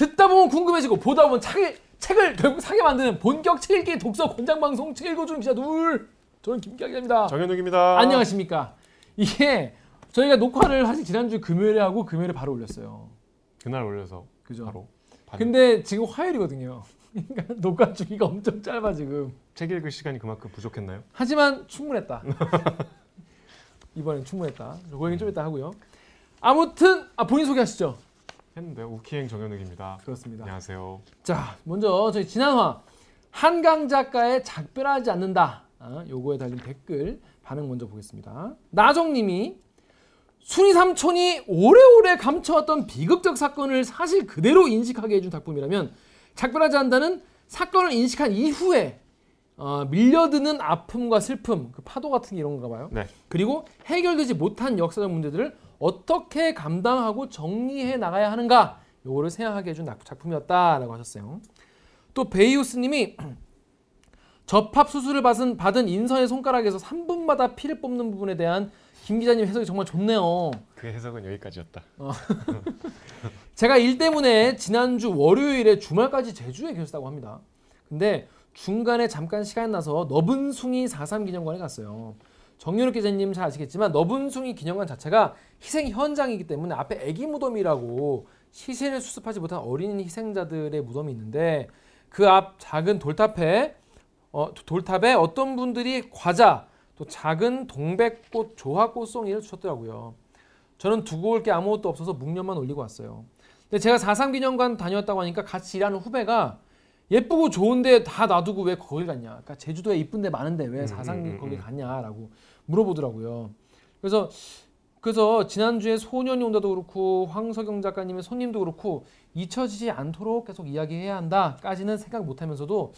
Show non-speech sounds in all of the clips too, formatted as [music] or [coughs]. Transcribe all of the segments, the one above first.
듣다 보면 궁금해지고 보다 보면 책을, 책을 결국 사게 만드는 본격 책 읽기 독서 권장 방송 책 읽어주는 기자 둘 저는 김기학입니다. 정현욱입니다. 안녕하십니까. 이게 저희가 녹화를 사실 지난주 금요일에 하고 금요일에 바로 올렸어요. 그날 올려서 그죠? 바로 반- 근데 지금 화요일이거든요. [laughs] 그러니까 녹화 주기가 엄청 짧아 지금. 책 읽을 시간이 그만큼 부족했나요? 하지만 충분했다. [laughs] 이번엔 충분했다. 그 얘기 좀 이따 하고요. 아무튼 아 본인 소개하시죠. 했는데 우키행 정현욱입니다. 그렇습니다. 안녕하세요. 자, 먼저 저희 지난화 한강 작가의 작별하지 않는다. 아, 요거에 달린 댓글 반응 먼저 보겠습니다. 나정님이 순이 삼촌이 오래오래 감춰왔던 비극적 사건을 사실 그대로 인식하게 해준 작품이라면 작별하지 않는다는 사건을 인식한 이후에 어, 밀려드는 아픔과 슬픔, 그 파도 같은 게 이런 건가 봐요. 네. 그리고 해결되지 못한 역사적 문제들을 어떻게 감당하고 정리해 나가야 하는가 요거를 생각하게 해준 작품이었다라고 하셨어요. 또 베이우스님이 [clears throat] 접합 수술을 받은, 받은 인선의 손가락에서 3분마다 피를 뽑는 부분에 대한 김 기자님 해석이 정말 좋네요. 그 해석은 여기까지였다. [laughs] 제가 일 때문에 지난주 월요일에 주말까지 제주에 계셨다고 합니다. 근데 중간에 잠깐 시간 나서 너분숭이 4.3 기념관에 갔어요. 정유럽 기자님 잘 아시겠지만 너분숭이 기념관 자체가 희생 현장이기 때문에 앞에 애기 무덤이라고 시신을 수습하지 못한 어린 희생자들의 무덤이 있는데 그 앞 작은 돌탑에 어, 돌탑에 어떤 분들이 과자 또 작은 동백꽃 조화 꽃송이를 주셨더라고요. 저는 두고 올 게 아무것도 없어서 묵념만 올리고 왔어요. 근데 제가 4.3 기념관 다녔다고 하니까 같이 일하는 후배가 예쁘고 좋은데 다 놔두고 왜 거길 갔냐. 그러니까 제주도에 이쁜 데 많은데 왜 음, 4.3 음, 음, 거길 음. 갔냐라고 물어보더라고요. 그래서 그래서 지난주에 소년이 온다도 그렇고 황석영 작가님의 손님도 그렇고 잊혀지지 않도록 계속 이야기해야 한다까지는 생각 못하면서도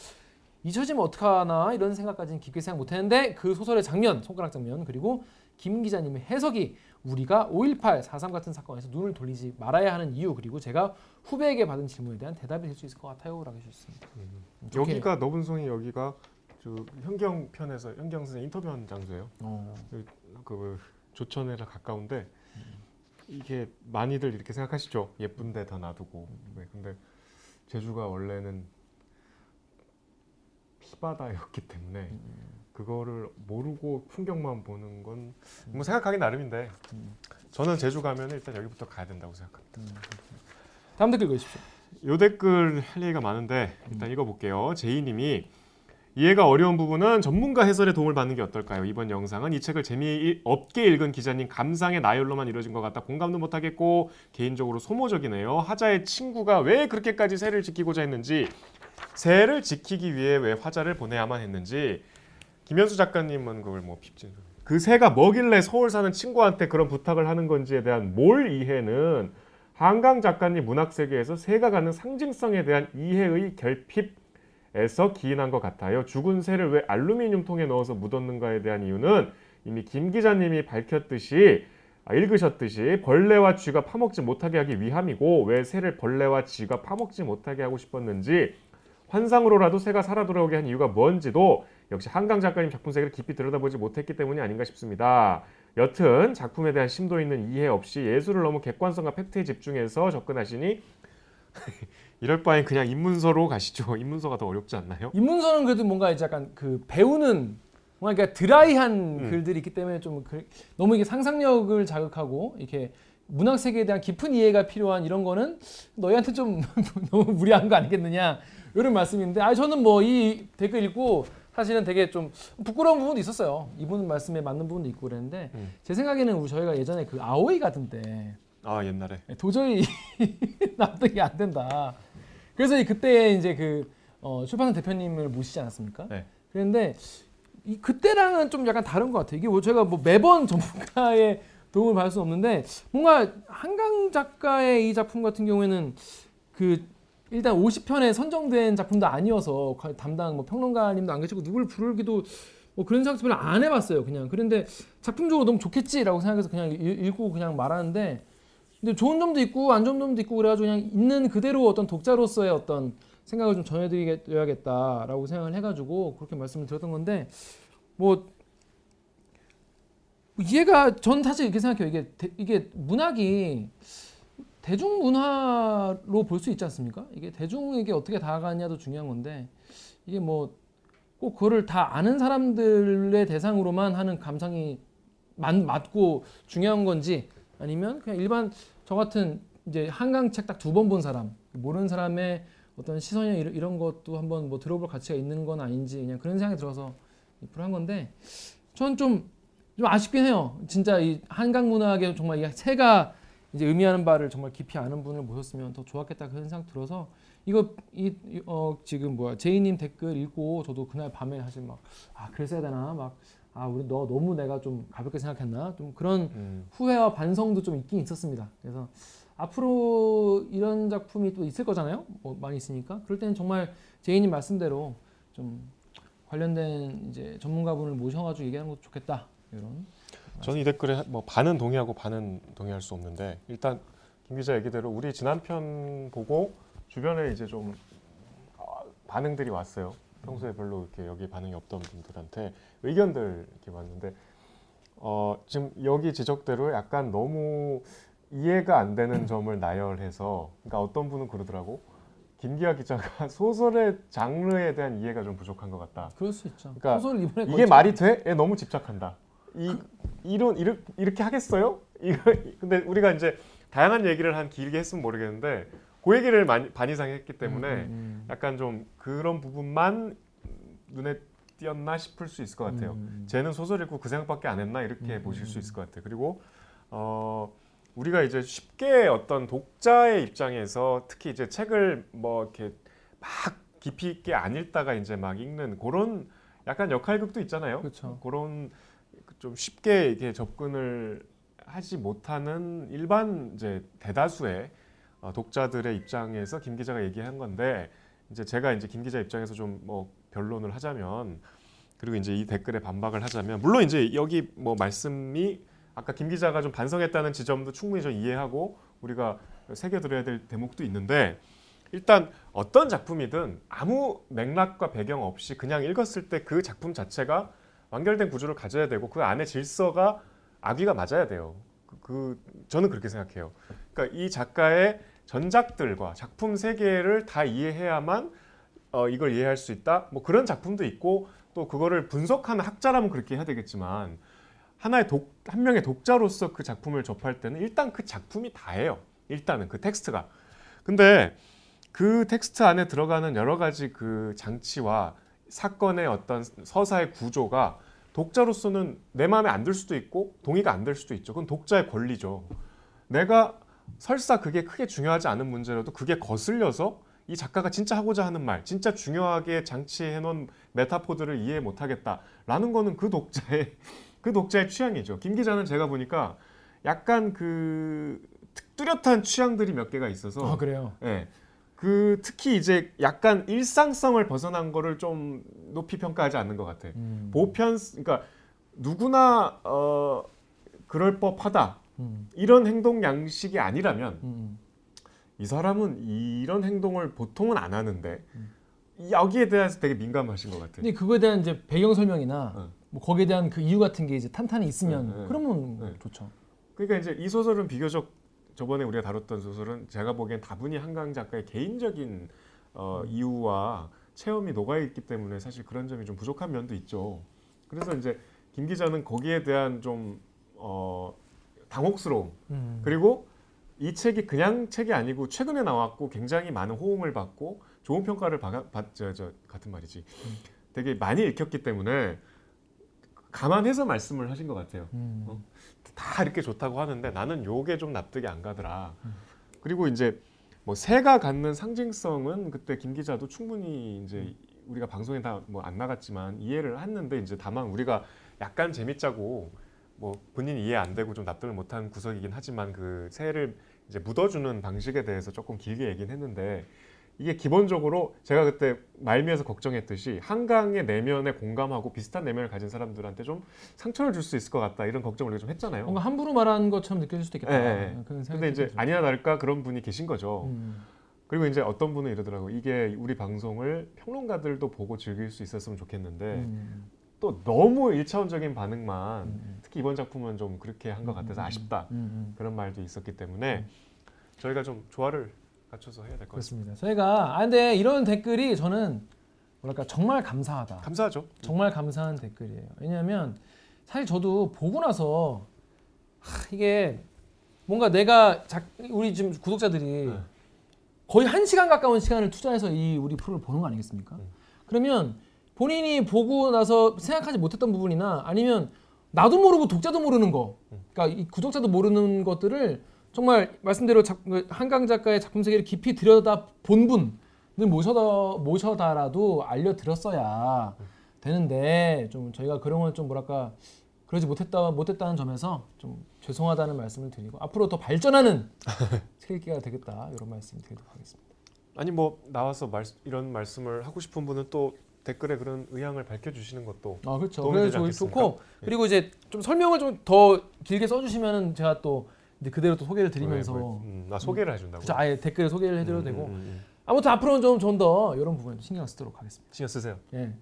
잊혀지면 어떡하나 이런 생각까지는 깊게 생각 못했는데 그 소설의 장면 손가락 장면 그리고 김 기자님의 해석이 우리가 5.18, 4.3 같은 사건에서 눈을 돌리지 말아야 하는 이유 그리고 제가 후배에게 받은 질문에 대한 대답이 될 수 있을 것 같아요 라고 해주셨습니다. 좋게. 여기가 너분송이 여기가 저 현경 편에서 현경 선생 인터뷰한 장소예요. 어, 그 조천에라 가까운데 이게 많이들 이렇게 생각하시죠. 예쁜데 다 놔두고. 네, 근데 제주가 원래는 피바다였기 때문에 그거를 모르고 풍경만 보는 건 뭐 생각하기 나름인데 저는 제주 가면 일단 여기부터 가야 된다고 생각합니다. 다음 댓글 읽으십시오. 요 댓글 할 얘기가 많은데 일단 읽어볼게요. 제이님이 이해가 어려운 부분은 전문가 해설의 도움을 받는 게 어떨까요? 이번 영상은 이 책을 재미없게 읽은 기자님 감상의 나열로만 이루어진 것 같다 공감도 못하겠고 개인적으로 소모적이네요. 하자의 친구가 왜 그렇게까지 새를 지키고자 했는지 새를 지키기 위해 왜 화자를 보내야만 했는지 김현수 작가님은 그걸 뭐 핍진 그 새가 뭐길래 서울 사는 친구한테 그런 부탁을 하는 건지에 대한 몰 이해는 한강 작가님 문학 세계에서 새가 갖는 상징성에 대한 이해의 결핍 에서 기인한 것 같아요. 죽은 새를 왜 알루미늄 통에 넣어서 묻었는가에 대한 이유는 이미 김 기자님이 밝혔듯이 아, 읽으셨듯이 벌레와 쥐가 파먹지 못하게 하기 위함이고 왜 새를 벌레와 쥐가 파먹지 못하게 하고 싶었는지 환상으로라도 새가 살아 돌아오게 한 이유가 뭔지도 역시 한강 작가님 작품 세계를 깊이 들여다보지 못했기 때문이 아닌가 싶습니다. 여튼 작품에 대한 심도 있는 이해 없이 예술을 너무 객관성과 팩트에 집중해서 접근하시니 이럴 바엔 그냥 입문서로 가시죠. [laughs] 입문서가 더 어렵지 않나요? 입문서는 그래도 뭔가 이제 약간 그 배우는 뭔가 그러니까 드라이한 음. 글들이 있기 때문에 좀 그- 너무 이게 상상력을 자극하고 이렇게 문학 세계에 대한 깊은 이해가 필요한 이런 거는 너희한테 좀 [laughs] 너무 무리한 거 아니겠느냐 이런 말씀인데 아 저는 뭐 이 댓글 읽고 사실은 되게 좀 부끄러운 부분도 있었어요 이분 말씀에 맞는 부분도 있고 그랬는데 음. 제 생각에는 우리 저희가 예전에 그 아오이 가든 때아 옛날에 도저히 [laughs] 납득이 안 된다. 그래서 이 그때 이제 그 어, 출판사 대표님을 모시지 않았습니까? 네. 그런데 이 그때랑은 좀 약간 다른 것 같아요. 이게 뭐 제가 뭐 매번 [laughs] 전문가의 도움을 받을 수는 없는데 뭔가 한강 작가의 이 작품 같은 경우에는 그 일단 50편에 선정된 작품도 아니어서 과- 담당 뭐 평론가님도 안 계시고 누굴 부르기도 뭐 그런 생각 별로 안 해봤어요. 그냥 그런데 작품적으로 너무 좋겠지라고 생각해서 그냥 읽- 읽고 그냥 말하는데 근데 좋은 점도 있고 안 좋은 점도 있고 그래가지고 그냥 있는 그대로 어떤 독자로서의 어떤 생각을 좀 전해드려야겠다라고 생각을 해가지고 그렇게 말씀을 드렸던 건데 뭐 이해가 전 사실 이렇게 생각해요. 이게 대- 이게 문학이 대중 문화로 볼 수 있지 않습니까? 이게 대중에게 어떻게 다가가냐도 중요한 건데 이게 뭐 꼭 그거를 다 아는 사람들의 대상으로만 하는 감상이 맞, 맞고 중요한 건지 아니면 그냥 일반 저 같은 이제 한강 책 딱 두 번 본 사람 모르는 사람의 어떤 시선이 이런, 것도 한번 뭐 들어볼 가치가 있는 건 아닌지 그냥 그런 생각이 들어서 이프로 한 건데 전좀좀 아쉽긴 해요. 진짜 이 한강 문학에 정말 이 새가 이제 의미하는 바를 정말 깊이 아는 분을 모셨으면 더 좋았겠다 그런 생각 들어서 이거 이 어 지금 뭐야 제이님 댓글 읽고 저도 그날 밤에 사실 막아 그랬어야 되나 막 아 우리 너 너무 내가 좀 가볍게 생각했나 좀 그런 음. 후회와 반성도 좀 있긴 있었습니다. 그래서 앞으로 이런 작품이 또 있을 거잖아요. 뭐 많이 있으니까 그럴 때는 정말 제이님 말씀대로 좀 관련된 이제 전문가분을 모셔가지고 얘기하는 것도 좋겠다 이런. 저는 이 댓글에 뭐 반은 동의하고 반은 동의할 수 없는데 일단 김 기자 얘기대로 우리 지난 편 보고 주변에 이제 좀 아, 반응들이 왔어요. 평소에 별로 이렇게 여기 반응이 없던 분들한테 의견들 이렇게 왔는데 어, 지금 여기 지적대로 약간 너무 이해가 안 되는 점을 나열해서 그러니까 어떤 분은 그러더라고 김기아 기자가 [laughs] 소설의 장르에 대한 이해가 좀 부족한 것 같다. 그럴 수 있죠. 그러니까 소설 이번에 이게 말이 돼? 얘 너무 집착한다. 이 이런 이렇게, 이렇게 하겠어요? [laughs] 이거 근데 우리가 이제 다양한 얘기를 한 길게 했으면 모르겠는데 그 얘기를 많이 반 이상 했기 때문에 음, 음, 약간 좀 그런 부분만 눈에 띄었나 싶을 수 있을 것 같아요. 음, 쟤는 소설 읽고 그 생각밖에 안 했나 이렇게 음, 보실 수 음. 있을 것 같아요. 그리고 어 우리가 이제 쉽게 어떤 독자의 입장에서 특히 이제 책을 뭐 이렇게 막 깊이 있게 안 읽다가 이제 막 읽는 그런 약간 역할극도 있잖아요. 그렇죠. 그런 좀 쉽게 이렇게 접근을 하지 못하는 일반 이제 대다수의 어, 독자들의 입장에서 김 기자가 얘기한 건데 이제 제가 이제 김 기자 입장에서 좀 뭐 변론을 하자면 그리고 이제 이 댓글에 반박을 하자면 물론 이제 여기 뭐 말씀이 아까 김 기자가 좀 반성했다는 지점도 충분히 저 이해하고 우리가 새겨들어야 될 대목도 있는데 일단 어떤 작품이든 아무 맥락과 배경 없이 그냥 읽었을 때 그 작품 자체가 완결된 구조를 가져야 되고 그 안에 질서가 악위가 맞아야 돼요. 그, 그 저는 그렇게 생각해요. 그러니까 이 작가의 전작들과 작품 세계를 다 이해해야만 어, 이걸 이해할 수 있다. 뭐 그런 작품도 있고 또 그거를 분석하는 학자라면 그렇게 해야 되겠지만 하나의 독, 한 명의 독자로서 그 작품을 접할 때는 일단 그 작품이 다예요. 일단은 그 텍스트가. 근데 그 텍스트 안에 들어가는 여러 가지 그 장치와 사건의 어떤 서사의 구조가 독자로서는 내 마음에 안 들 수도 있고 동의가 안 될 수도 있죠. 그건 독자의 권리죠. 내가 설사 그게 크게 중요하지 않은 문제라도 그게 거슬려서 이 작가가 진짜 하고자 하는 말, 진짜 중요하게 장치해 놓은 메타포들을 이해 못 하겠다라는 거는 그 독자의 그 독자의 취향이죠. 김 기자는 제가 보니까 약간 그 뚜렷한 취향들이 몇 개가 있어서 아 그래요. 예. 그 특히 이제 약간 일상성을 벗어난 거를 좀 높이 평가하지 않는 것 같아. 음. 보편 그러니까 누구나 어 그럴 법하다 음, 이런 행동 양식이 아니라면 음, 이 사람은 이런 행동을 보통은 안 하는데 음. 여기에 대해서 되게 민감하신 것 같아. 근데 그거에 대한 이제 배경 설명이나 어. 뭐 거기에 대한 그 이유 같은 게 이제 탄탄히 있으면 네, 네. 그러면 네. 좋죠. 그러니까 이제 이 소설은 비교적 저번에 우리가 다뤘던 소설은 제가 보기엔 다분히 한강 작가의 개인적인 어, 이유와 체험이 녹아 있기 때문에 사실 그런 점이 좀 부족한 면도 있죠. 그래서 이제 김 기자는 거기에 대한 좀 어, 당혹스러움 음. 그리고 이 책이 그냥 책이 아니고 최근에 나왔고 굉장히 많은 호응을 받고 좋은 평가를 받, 받 저, 저 같은 말이지 되게 많이 읽혔기 때문에 감안해서 말씀을 하신 것 같아요. 음. 어? 다 이렇게 좋다고 하는데 나는 요게 좀 납득이 안 가더라. 그리고 이제 뭐 새가 갖는 상징성은 그때 김 기자도 충분히 이제 우리가 방송에 다 뭐 안 나갔지만 이해를 했는데 이제 다만 우리가 약간 재밌자고 뭐 본인이 이해 안 되고 좀 납득을 못한 구석이긴 하지만 그 새를 이제 묻어주는 방식에 대해서 조금 길게 얘기는 했는데 이게 기본적으로 제가 그때 말미에서 걱정했듯이 한강의 내면에 공감하고 비슷한 내면을 가진 사람들한테 좀 상처를 줄 수 있을 것 같다 이런 걱정을 좀 했잖아요. 뭔가 함부로 말한 것처럼 느껴질 수도 있겠다. 예. 그런 근데 이제 들죠. 아니나 다를까 그런 분이 계신 거죠. 음. 그리고 이제 어떤 분은 이러더라고 이게 우리 방송을 평론가들도 보고 즐길 수 있었으면 좋겠는데 음. 또 너무 일차원적인 반응만 음. 특히 이번 작품은 좀 그렇게 한 것 같아서 음. 아쉽다 음. 그런 말도 있었기 때문에 저희가 좀 조화를 갖춰서 해야 될 것 같습니다. 저희가 아 근데 이런 댓글이 저는 뭐랄까 정말 감사하다. 감사하죠. 정말 감사한 댓글이에요. 왜냐하면 사실 저도 보고 나서 하, 이게 뭔가 내가 작, 우리 지금 구독자들이 네. 거의 한 시간 가까운 시간을 투자해서 이 우리 프로를 보는 거 아니겠습니까? 음. 그러면 본인이 보고 나서 생각하지 못했던 부분이나 아니면 나도 모르고 독자도 모르는 거, 그러니까 이 구독자도 모르는 것들을 정말 말씀대로 작- 그 한강 작가의 작품 세계를 깊이 들여다 본 분을 모셔다 모셔다라도 알려드렸어야 되는데 좀 저희가 그런 건 좀 뭐랄까 그러지 못했다 못했다는 점에서 좀 죄송하다는 말씀을 드리고 앞으로 더 발전하는 [laughs] 세계가 되겠다 이런 말씀 드리도록 하겠습니다. 아니 뭐 나와서 말, 이런 말씀을 하고 싶은 분은 또 댓글에 그런 의향을 밝혀주시는 것도 아 그렇죠. 도움이 되지 않겠습니까? 좋고 그리고 이제 좀 설명을 좀 더 길게 써주시면 제가 또 이제 그대로 또 소개를 드리면서 왜, 왜, 음, 나 소개를 해준다고. 그쵸, 아예 댓글에 소개를 해드려도 음, 되고 음, 음. 아무튼 앞으로는 좀좀더 이런 부분에 신경 쓰도록 하겠습니다. 신경 쓰세요. 예.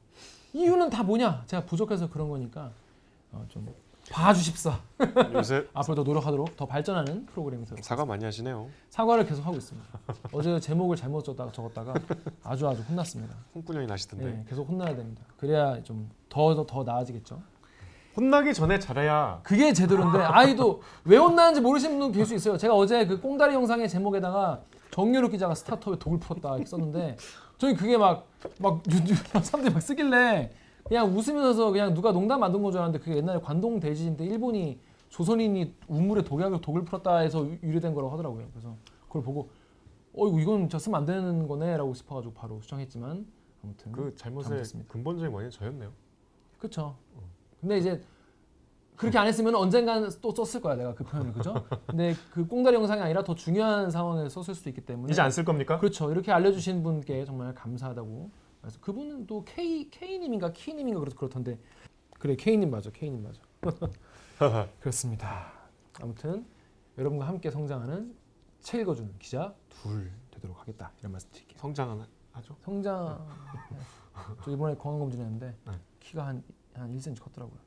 이유는 다 뭐냐? 제가 부족해서 그런 거니까 어, 좀 봐주십사. 요새 [laughs] 앞으로 더 노력하도록 더 발전하는 프로그램이 되도록 사과 많이 하시네요. 사과를 계속 하고 있습니다. 어제 제목을 잘못 적다가 적었다가 아주 아주 혼났습니다. 홍군형이 나시던데. 예, 계속 혼나야 됩니다. 그래야 좀 더 더 더 나아지겠죠. 혼나기 전에 잘해야 그게 제대로인데 아이도 왜 혼나는지 모르시는 분 계실 수 있어요. 제가 어제 그 꽁다리 영상의 제목에다가 정유럽 기자가 스타트업에 독을 풀었다 썼는데 저희 그게 막막 사람들이 막 쓰길래 그냥 웃으면서 그냥 누가 농담 만든 건 줄 알았는데 그게 옛날에 관동 대지진 때 일본이 조선인이 우물에 독약을 독을 풀었다 해서 유- 유래된 거라고 하더라고요. 그래서 그걸 보고 어이구 이건 진짜 쓰면 안 되는 거네라고 싶어가지고 바로 수정했지만 아무튼 그 잘못의 잘못했습니다. 근본적인 원인은 저였네요. 그렇죠. 근데 이제 그렇게 안 했으면 언젠간 또 썼을 거야 내가 그 표현을 그죠? 근데 그 꽁다리 영상이 아니라 더 중요한 상황에서 썼을 수도 있기 때문에 이제 안 쓸 겁니까? 그렇죠. 이렇게 알려주신 분께 정말 감사하다고. 그래서 그분은 또 K K님인가 K님인가 그렇 그렇던데 그래 K님 맞아 K님 맞아. [laughs] 그렇습니다. 아무튼 여러분과 함께 성장하는 책 읽어주는 기자 둘 되도록 하겠다 이런 말씀 드릴게요. 성장은 하죠. 성장. 저 이번에 건강 검진했는데 네. 키가 한 한 1cm 컸더라고요.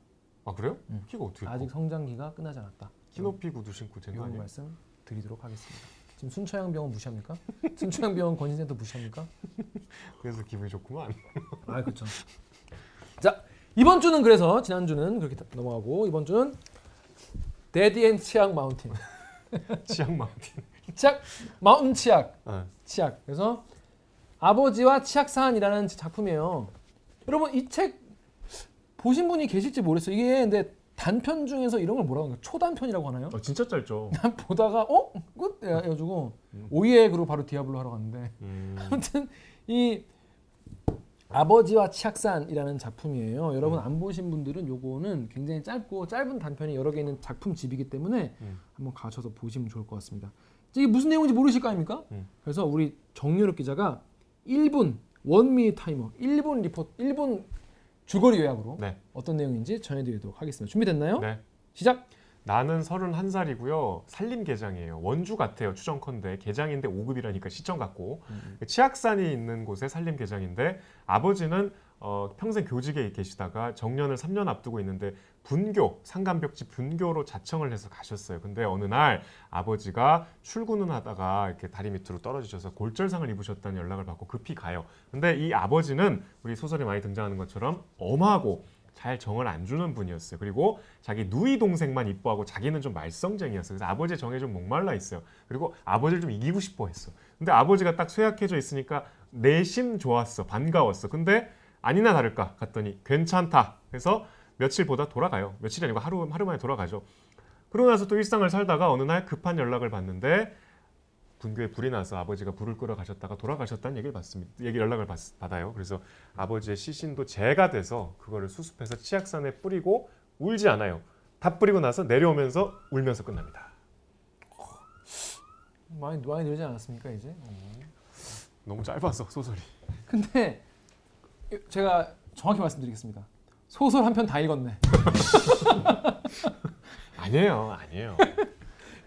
아 그래요? 응. 키가 어떻게 아직 커? 성장기가 끝나지 않았다. 키높이 구두 신고 된거 이런 아니에요? 말씀 드리도록 하겠습니다. 지금 순천향 병원 무시합니까? [laughs] 순천향 병원 건진센터 무시합니까? 그래서 기분이 좋구만. 아 그렇죠. 자 이번 주는 그래서 지난 주는 그렇게 다- 넘어가고 이번 주는 daddy and [laughs] 치악 mountain. 치악 mountain. 치악 mountain 치악 아, 치악. 그래서 아버지와 치악산이라는 작품이에요. 여러분 이 책 보신 분이 계실지 모르겠어요. 이게 근데 단편 중에서 이런 걸 뭐라고 하나 초단편이라고 하나요? 어, 진짜 짧죠. [laughs] 난 보다가 어? 끝? 해가지고 음. 오이에 그리고 바로 디아블로 하러 갔는데 음, [laughs] 아무튼 이 아버지와 치악산이라는 작품이에요. 여러분 음. 안 보신 분들은 요거는 굉장히 짧고 짧은 단편이 여러 개 있는 작품집이기 때문에 음. 한번 가셔서 보시면 좋을 것 같습니다. 이게 무슨 내용인지 모르실 거 아닙니까? 음. 그래서 우리 정유럽 기자가 1분 one minute 타이머 1분 리포트 1분 줄거리 요약으로 네. 어떤 내용인지 전해드리도록 하겠습니다. 준비됐나요? 네. 시작. 나는 31살이고요. 산림계장이에요. 원주 같아요. 추정컨대 계장인데 5급이라니까 시청 같고 음. 치악산이 있는 곳의 산림계장인데 아버지는 어, 평생 교직에 계시다가 정년을 3년 앞두고 있는데 분교 상간벽지 분교로 자청을 해서 가셨어요. 근데 어느 날 아버지가 출근을 하다가 이렇게 다리 밑으로 떨어지셔서 골절상을 입으셨다는 연락을 받고 급히 가요. 근데 이 아버지는 우리 소설에 많이 등장하는 것처럼 엄하고 잘 정을 안 주는 분이었어요. 그리고 자기 누이 동생만 이뻐하고 자기는 좀 말썽쟁이였어요. 그래서 아버지의 정에 좀 목말라 있어요. 그리고 아버지를 좀 이기고 싶어 했어. 근데 아버지가 딱 쇠약해져 있으니까 내심 좋았어. 반가웠어. 근데 아니나 다를까 갔더니 괜찮다. 그래서 며칠 보다 돌아가요. 며칠이 아니고 하루 하루 만에 돌아가죠. 그러고 나서 또 일상을 살다가 어느 날 급한 연락을 받는데 분교에 불이 나서 아버지가 불을 끌어 가셨다가 돌아가셨다는 얘기를 받습니다. 얘기 연락을 받, 받아요. 그래서 아버지의 시신도 재가 돼서 그거를 수습해서 치악산에 뿌리고 울지 않아요. 다 뿌리고 나서 내려오면서 울면서 끝납니다. 많이 많이 늘지 않았습니까 이제? 어. 너무 짧아서 소설이. 근데 제가 정확히 말씀드리겠습니다. 소설 한 편 다 읽었네. [laughs] 아니에요, 아니에요.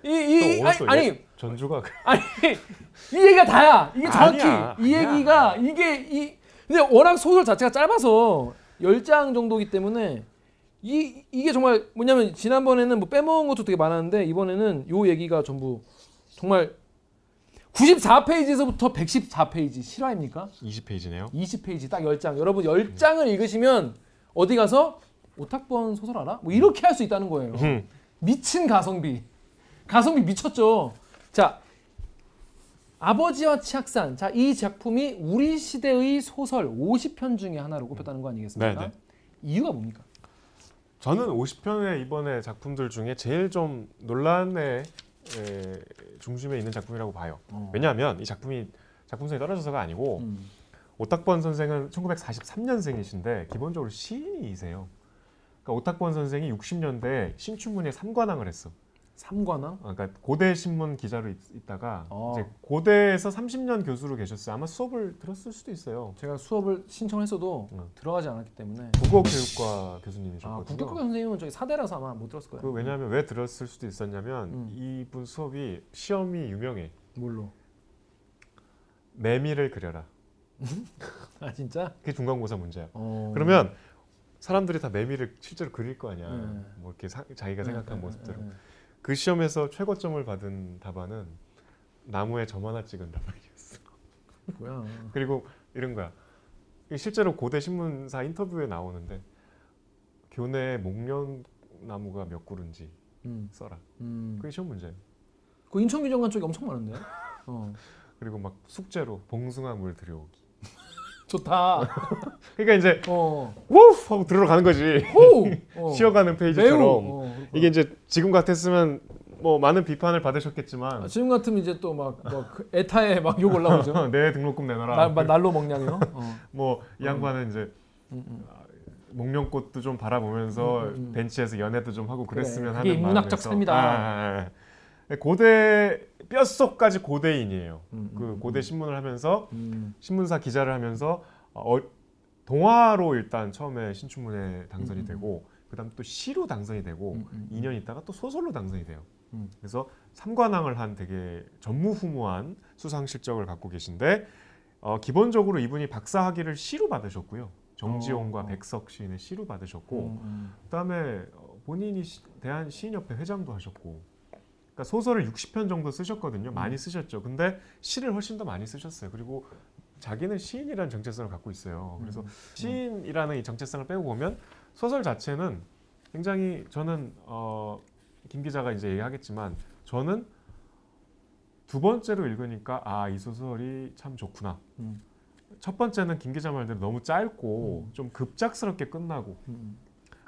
이, 이또 아니, 아니 전주가 아니 이 얘기가 다야. 이게 정확히 아니야, 이 아니야. 얘기가 이게 이 근데 워낙 소설 자체가 짧아서 10장 정도기 때문에 이 이게 정말 뭐냐면 지난번에는 뭐 빼먹은 것도 되게 많았는데 이번에는 요 얘기가 전부 정말 94페이지에서부터 114페이지 실화입니까? 20페이지네요. 20페이지 딱 10장. 여러분 10장을 읽으시면 어디 가서 오탁본 소설 알아? 뭐 이렇게 할 수 있다는 거예요. 음. 미친 가성비. 가성비 미쳤죠. 자, 아버지와 치악산. 자, 이 작품이 우리 시대의 소설 50편 중에 하나로 꼽혔다는 거 아니겠습니까? 네네. 이유가 뭡니까? 저는 50편의 이번에 작품들 중에 제일 좀 논란의 에, 중심에 있는 작품이라고 봐요. 어. 왜냐하면 이 작품이 작품성이 떨어져서가 아니고 음. 오탁번 선생은 1943년생이신데 기본적으로 시인이세요. 그러니까 오탁번 선생이 60년대 신춘문예 삼관왕을 했어. 삼관왕? 어, 그러니까 고대 신문 기자로 있, 있다가 어. 이제 고대에서 30년 교수로 계셨어요. 아마 수업을 들었을 수도 있어요. 제가 수업을 신청했어도 음. 들어가지 않았기 때문에 국어교육과 아, 교수님이셨거든요. 국격과 선생님은 저기 사대라서 아마 못 들었을 거예요. 그 왜냐하면 왜 들었을 수도 있었냐면 음. 이분 수업이 시험이 유명해. 뭘로? 매미를 그려라. [laughs] 아 진짜? 그게 중간고사 문제야. 어. 그러면 사람들이 다 매미를 실제로 그릴 거 아니야. 네. 뭐 이렇게 사- 자기가 생각한 네, 모습대로. 네, 네. 그 시험에서 최고점을 받은 답안은 나무에 점 하나 찍은 답안이었어. 뭐야? [laughs] 그리고 이런 거야. 실제로 고대 신문사 인터뷰에 나오는데 교내에 목련 나무가 몇 그루인지 음, 써라. 음. 그게 시험 문제예요. 그 인천규정관 쪽이 엄청 많은데. [laughs] 어. 그리고 막 숙제로 봉숭아 물 들여오기. 좋다. [laughs] 그러니까 이제 어. 우 하고 들어가는 거지. 호. 어. [laughs] 쉬어가는. 페이지처럼 어. 이게 이제 지금 같았으면 뭐 많은 비판을 받으셨겠지만 아, 지금 같으면 이제 또막 그 에타에 막 욕 올라오죠. 내 [laughs] 등록금 내놔라. 날, 막 날로 먹냐요. 어. 뭐이 양반은 이제 음, 음. 목련꽃도 좀 바라보면서 음, 음, 음. 벤치에서 연애도 좀 하고 그래, 그랬으면 그게 하는 마음에서. 삶이다. 아, 아, 아. 고대 뼛속까지 고대인이에요. 음, 그 음, 고대 신문을 하면서 음. 신문사 기자를 하면서 어, 동화로 일단 처음에 신춘문예 당선이 음, 음, 되고 그다음 또 시로 당선이 되고 음, 음, 2년 있다가 또 소설로 당선이 돼요. 음. 그래서 삼관왕을 한 되게 전무후무한 수상 실적을 갖고 계신데 어, 기본적으로 이분이 박사 학위를 시로 받으셨고요. 정지용과 어, 어. 백석 시인의 시로 받으셨고 음, 음. 그다음에 어, 본인이 시- 대한 시인협회 회장도 하셨고 그러니까 소설을 60편 정도 쓰셨거든요. 많이 음. 쓰셨죠. 근데 시를 훨씬 더 많이 쓰셨어요. 그리고 자기는 시인이라는 정체성을 갖고 있어요. 그래서 음. 시인이라는 이 정체성을 빼고 보면 소설 자체는 굉장히 저는 어, 김 기자가 이제 얘기하겠지만 저는 두 번째로 읽으니까 아 이 소설이 참 좋구나. 음. 첫 번째는 김 기자 말대로 너무 짧고 음. 좀 급작스럽게 끝나고 음,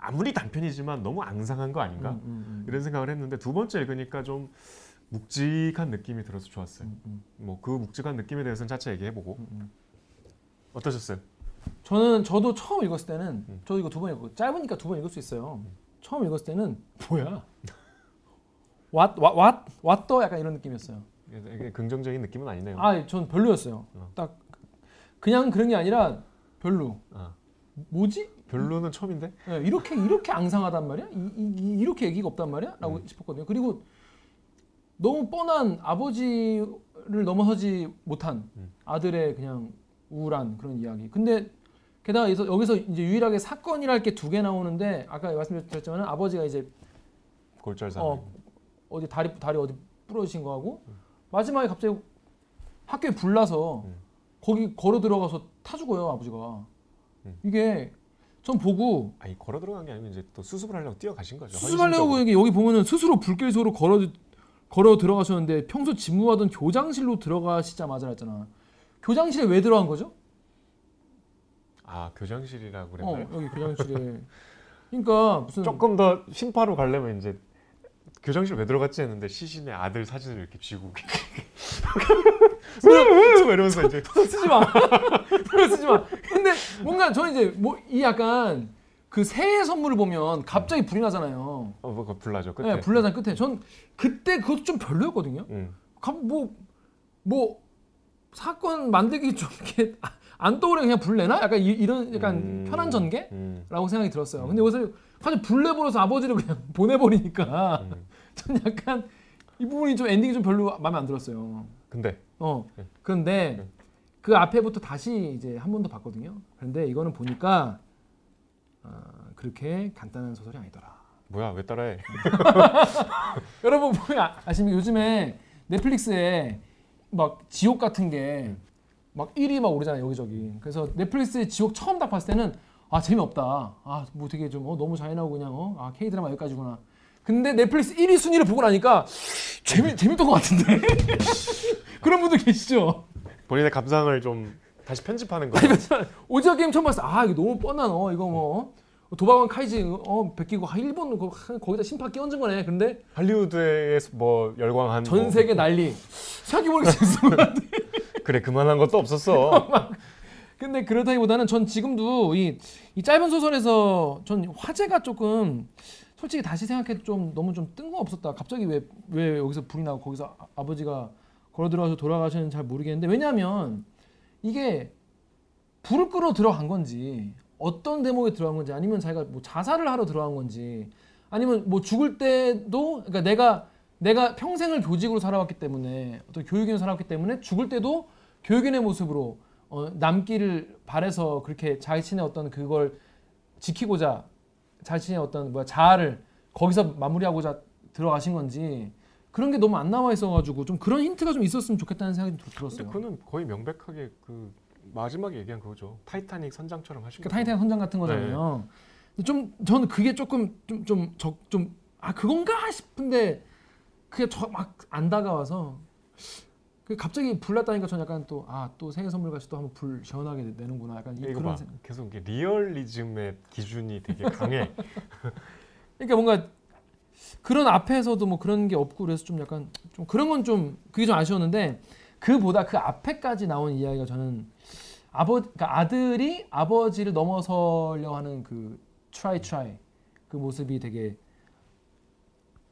아무리 단편이지만 너무 앙상한 거 아닌가 음, 음, 음. 이런 생각을 했는데 두 번째 읽으니까 좀 묵직한 느낌이 들어서 좋았어요. 음, 음, 뭐그 묵직한 느낌에 대해서는 차차 얘기해보고. 어떠셨어요? 저는 저도 처음 읽었을 때는 음. 저 이거 두 번 읽고 짧으니까 두 번 읽을 수 있어요. 처음 읽었을 때는 뭐야? [laughs] 왓왓왓 왓더 약간 이런 느낌이었어요. 이게 긍정적인 느낌은 아니네요. 아, 전 별로였어요. 어. 딱 그냥 그런 게 아니라 별로. 아, 뭐지? 별로는 처음인데? 예, 이렇게 이렇게 앙상하단 말이야? 이, 렇게 얘기가 없단 말이야?라고 음. 싶었거든요. 그리고 너무 뻔한 아버지를 넘어서지 못한 음. 아들의 그냥 우울한 그런 이야기. 근데 게다가 여기서, 이제 유일하게 사건이랄 게 두 개 나오는데 아까 말씀드렸지만 아버지가 이제 골절사. 어, 어디 다리 다리 어디 부러지신 거하고 마지막에 갑자기 학교에 불나서 음. 거기 걸어 들어가서 타 죽어요 아버지가. 음. 이게 전 보고 아니 걸어 들어간 게 아니고 이제 또 수습을 하려고 뛰어가신 거죠. 수습하려고. 여기 여기 보면은 스스로 불길소로 걸어 걸어 들어가셨는데 평소 집무하던 교장실로 들어가시자마자 했잖아. 교장실에 왜 들어간 거죠? 아 교장실이라고 어 그랬나요? 여기 교장실에. [laughs] 그러니까 무슨 조금 더 심파로 가려면 이제 교장실 왜 들어갔지 했는데 시신의 아들 사진을 이렇게 쥐고 [laughs] 왜 이러면서 이제 쓰지 마. 쓰지 마. 근데 뭔가 저는 이제 뭐 이 약간 그 새해 선물을 보면 갑자기 불이 나잖아요. 어, 뭐 불나죠 끝에. 네, 불나잖아 끝에. 전 그때 그것도 좀 별로였거든요. 음. 뭐뭐 뭐 사건 만들기 좀 이렇게 안 떠오르게 그냥 불 내나? 약간 이, 런 약간 음. 편한 전개? 음. 라고 생각이 들었어요. 근데 여기 서 갑자기 불 내버려서 아버지를 그냥 [laughs] 보내버리니까 음. [laughs] 전 약간 이 부분이 좀 엔딩이 좀 별로 마음에 안 들었어요. 근데 어. 네. 그런데 네. 그 앞에부터 다시 이제 한 번 더 봤거든요. 그런데 이거는 보니까 아, 그렇게 간단한 소설이 아니더라. 뭐야 왜 따라해? [laughs] 여러분 보면 아- 아십니까? 요즘에 넷플릭스에 막 지옥 같은 게 막 1위 막 오르잖아요 여기저기. 그래서 넷플릭스의 지옥 처음 딱 봤을 때는 아 재미없다. 아 뭐 되게 좀 어, 너무 잔인하고 그냥 어, 아 K 드라마 여기까지구나. 근데 넷플릭스 1위 순위를 보고 나니까 재미 재밌던 것 같은데 [laughs] 그런 분들 계시죠? 본인의 감상을 좀 다시 편집하는 거. 오징어 게임 처음 봤을 때 아 이거 너무 뻔한 어 이거 뭐 어, 도박왕 카이지 어 베끼고 아, 일본 거, 거기다 심판 끼얹은 거네. 근데 할리우드에서 뭐 열광한 전 뭐- 세계 난리. 생각해보니까 [laughs] 재밌어. 그래 그만한 것도 없었어. [laughs] 근데 그렇다기보다는 전 지금도 이, 이 짧은 소설에서 전 화제가 조금 솔직히 다시 생각해도 좀 너무 좀 뜬금없었다. 갑자기 왜 왜 여기서 불이 나고 거기서 아, 아버지가 걸어 들어와서 돌아가시는 잘 모르겠는데 왜냐하면 이게 불을 끌어 들어간 건지 어떤 대목에 들어간 건지 아니면 자기가 뭐 자살을 하러 들어간 건지 아니면 뭐 죽을 때도 그러니까 내가 내가 평생을 교직으로 살아왔기 때문에 어떤 교육인으로 살아왔기 때문에 죽을 때도 교육인의 모습으로 어, 남기를 바래서 그렇게 자신의 어떤 그걸 지키고자 자신의 어떤 뭐야 자아를 거기서 마무리하고자 들어가신 건지 그런 게 너무 안 나와 있어가지고 좀 그런 힌트가 좀 있었으면 좋겠다는 생각이 좀 근데 들었어요. 그거는 거의 명백하게 그 마지막에 얘기한 그거죠. 타이타닉 선장처럼 하신 그러니까. 타이탄 선장 같은 거잖아요. 근데 좀 저는 그게 조금 좀좀좀아 그건가 싶은데 그게 저 막 안 다가와서 그 갑자기 불 났다니까 저는 약간 또 아 또 생일 선물 같이 또 한번 불 시원하게 내- 내는구나 약간 이 그런 봐. 생각. 계속 이게 리얼리즘의 기준이 되게 강해. [laughs] 그러니까 뭔가 그런 앞에서도 뭐 그런 게 없고 그래서 좀 약간 좀 그런 건 좀 그게 좀 아쉬웠는데 그보다 그 앞에까지 나온 이야기가 저는 아버 그러니까 아들이 아버지를 넘어서려 하는 그 try try 그 모습이 되게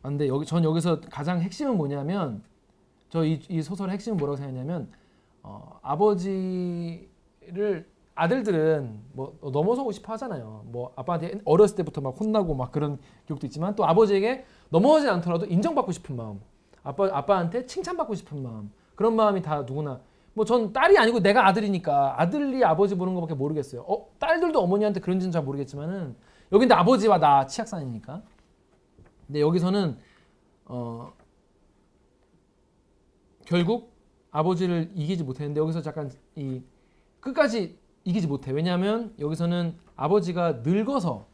안데 여기 전 여기서 가장 핵심은 뭐냐면 저 이 이 소설의 핵심은 뭐라고 생각하냐면 어, 아버지를 아들들은 뭐 넘어서고 싶어 하잖아요. 뭐 아빠한테 어렸을 때부터 막 혼나고 막 그런 기억도 있지만 또 아버지에게 넘어가지 않더라도 인정받고 싶은 마음, 아빠 아빠한테 칭찬받고 싶은 마음 그런 마음이 다 누구나 뭐 전 딸이 아니고 내가 아들이니까 아들이 아버지 보는 것밖에 모르겠어요. 어 딸들도 어머니한테 그런지는 잘 모르겠지만은 여기 근데 아버지와 나 치악산이니까. 근데 여기서는 어 결국 아버지를 이기지 못했는데 여기서 잠깐 이 끝까지 이기지 못해. 왜냐하면 여기서는 아버지가 늙어서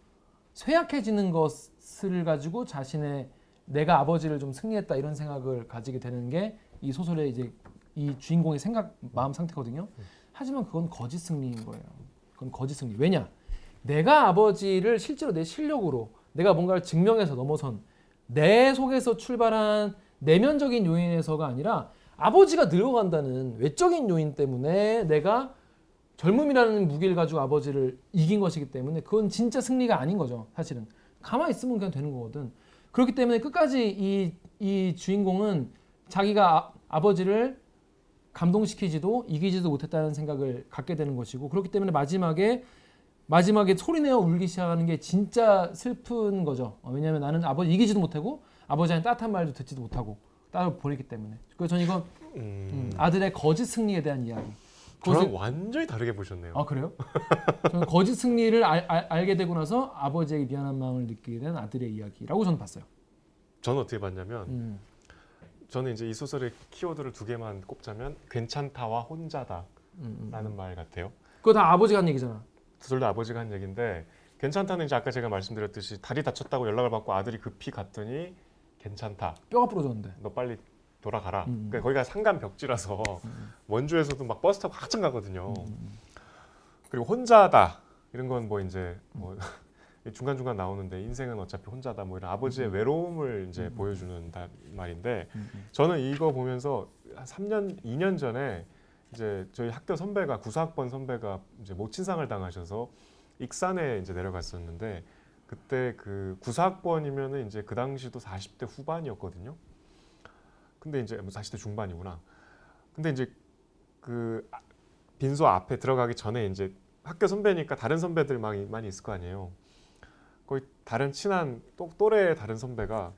쇠약해지는 것을 가지고 자신의 내가 아버지를 좀 승리했다 이런 생각을 가지게 되는 게 이 소설의 이제 이 주인공의 생각 마음 상태거든요. 하지만 그건 거짓 승리인 거예요. 그건 거짓 승리. 왜냐? 내가 아버지를 실제로 내 실력으로 내가 뭔가를 증명해서 넘어선 내 속에서 출발한 내면적인 요인에서가 아니라 아버지가 늙어간다는 외적인 요인 때문에 내가 젊음이라는 무기를 가지고 아버지를 이긴 것이기 때문에 그건 진짜 승리가 아닌 거죠. 사실은 가만히 있으면 그냥 되는 거거든. 그렇기 때문에 끝까지 이, 이 주인공은 자기가 아, 버지를 감동시키지도 이기지도 못했다는 생각을 갖게 되는 것이고 그렇기 때문에 마지막에 마지막에 소리내어 울기 시작하는 게 진짜 슬픈 거죠. 어, 왜냐하면 나는 아버지 이기지도 못하고 아버지한테 따뜻한 말도 듣지도 못하고 딸을 보냈기 때문에. 그래서 저는 이건 음, 음, 아들의 거짓 승리에 대한 이야기. 저랑 그것을- 완전히 다르게 보셨네요. 아 그래요? [laughs] 저는 거짓 승리를 알, 알, 알게 되고 나서 아버지에게 미안한 마음을 느끼게 된 아들의 이야기라고 저는 봤어요. 저는 어떻게 봤냐면 음. 저는 이제 이 소설의 키워드를 두 개만 꼽자면 괜찮다와 혼자다라는 음, 음. 말 같아요. 그거 다 아버지가 한 얘기잖아. 둘 다 아버지가 한 얘기인데 괜찮다는 이제 아까 제가 말씀드렸듯이 다리 다쳤다고 연락을 받고 아들이 급히 갔더니 괜찮다. 뼈가 부러졌는데. 너 빨리 돌아가라. 음. 그러니까 거기가 산간 벽지라서 원주에서도 막 버스 타고 한참 가거든요. 음. 그리고 혼자다 이런 건 뭐 이제 뭐 [laughs] 중간 중간 나오는데 인생은 어차피 혼자다 뭐 이런 아버지의 외로움을 이제 음. 보여주는 다- 말인데 음, 음. 저는 이거 보면서 한 3년 2년 전에 이제 저희 학교 선배가 구사학번 선배가 이제 모친상을 당하셔서 익산에 이제 내려갔었는데 그때 그 구사학번이면은 이제 그 당시도 40대 후반이었거든요. 근데 이제 뭐 40대 중반이구나. 근데 이제 그 아- 빈소 앞에 들어가기 전에 이제 학교 선배니까 다른 선배들 많이 많이 있을 거 아니에요. 거의 다른 친한 또, 또래 다른 선배가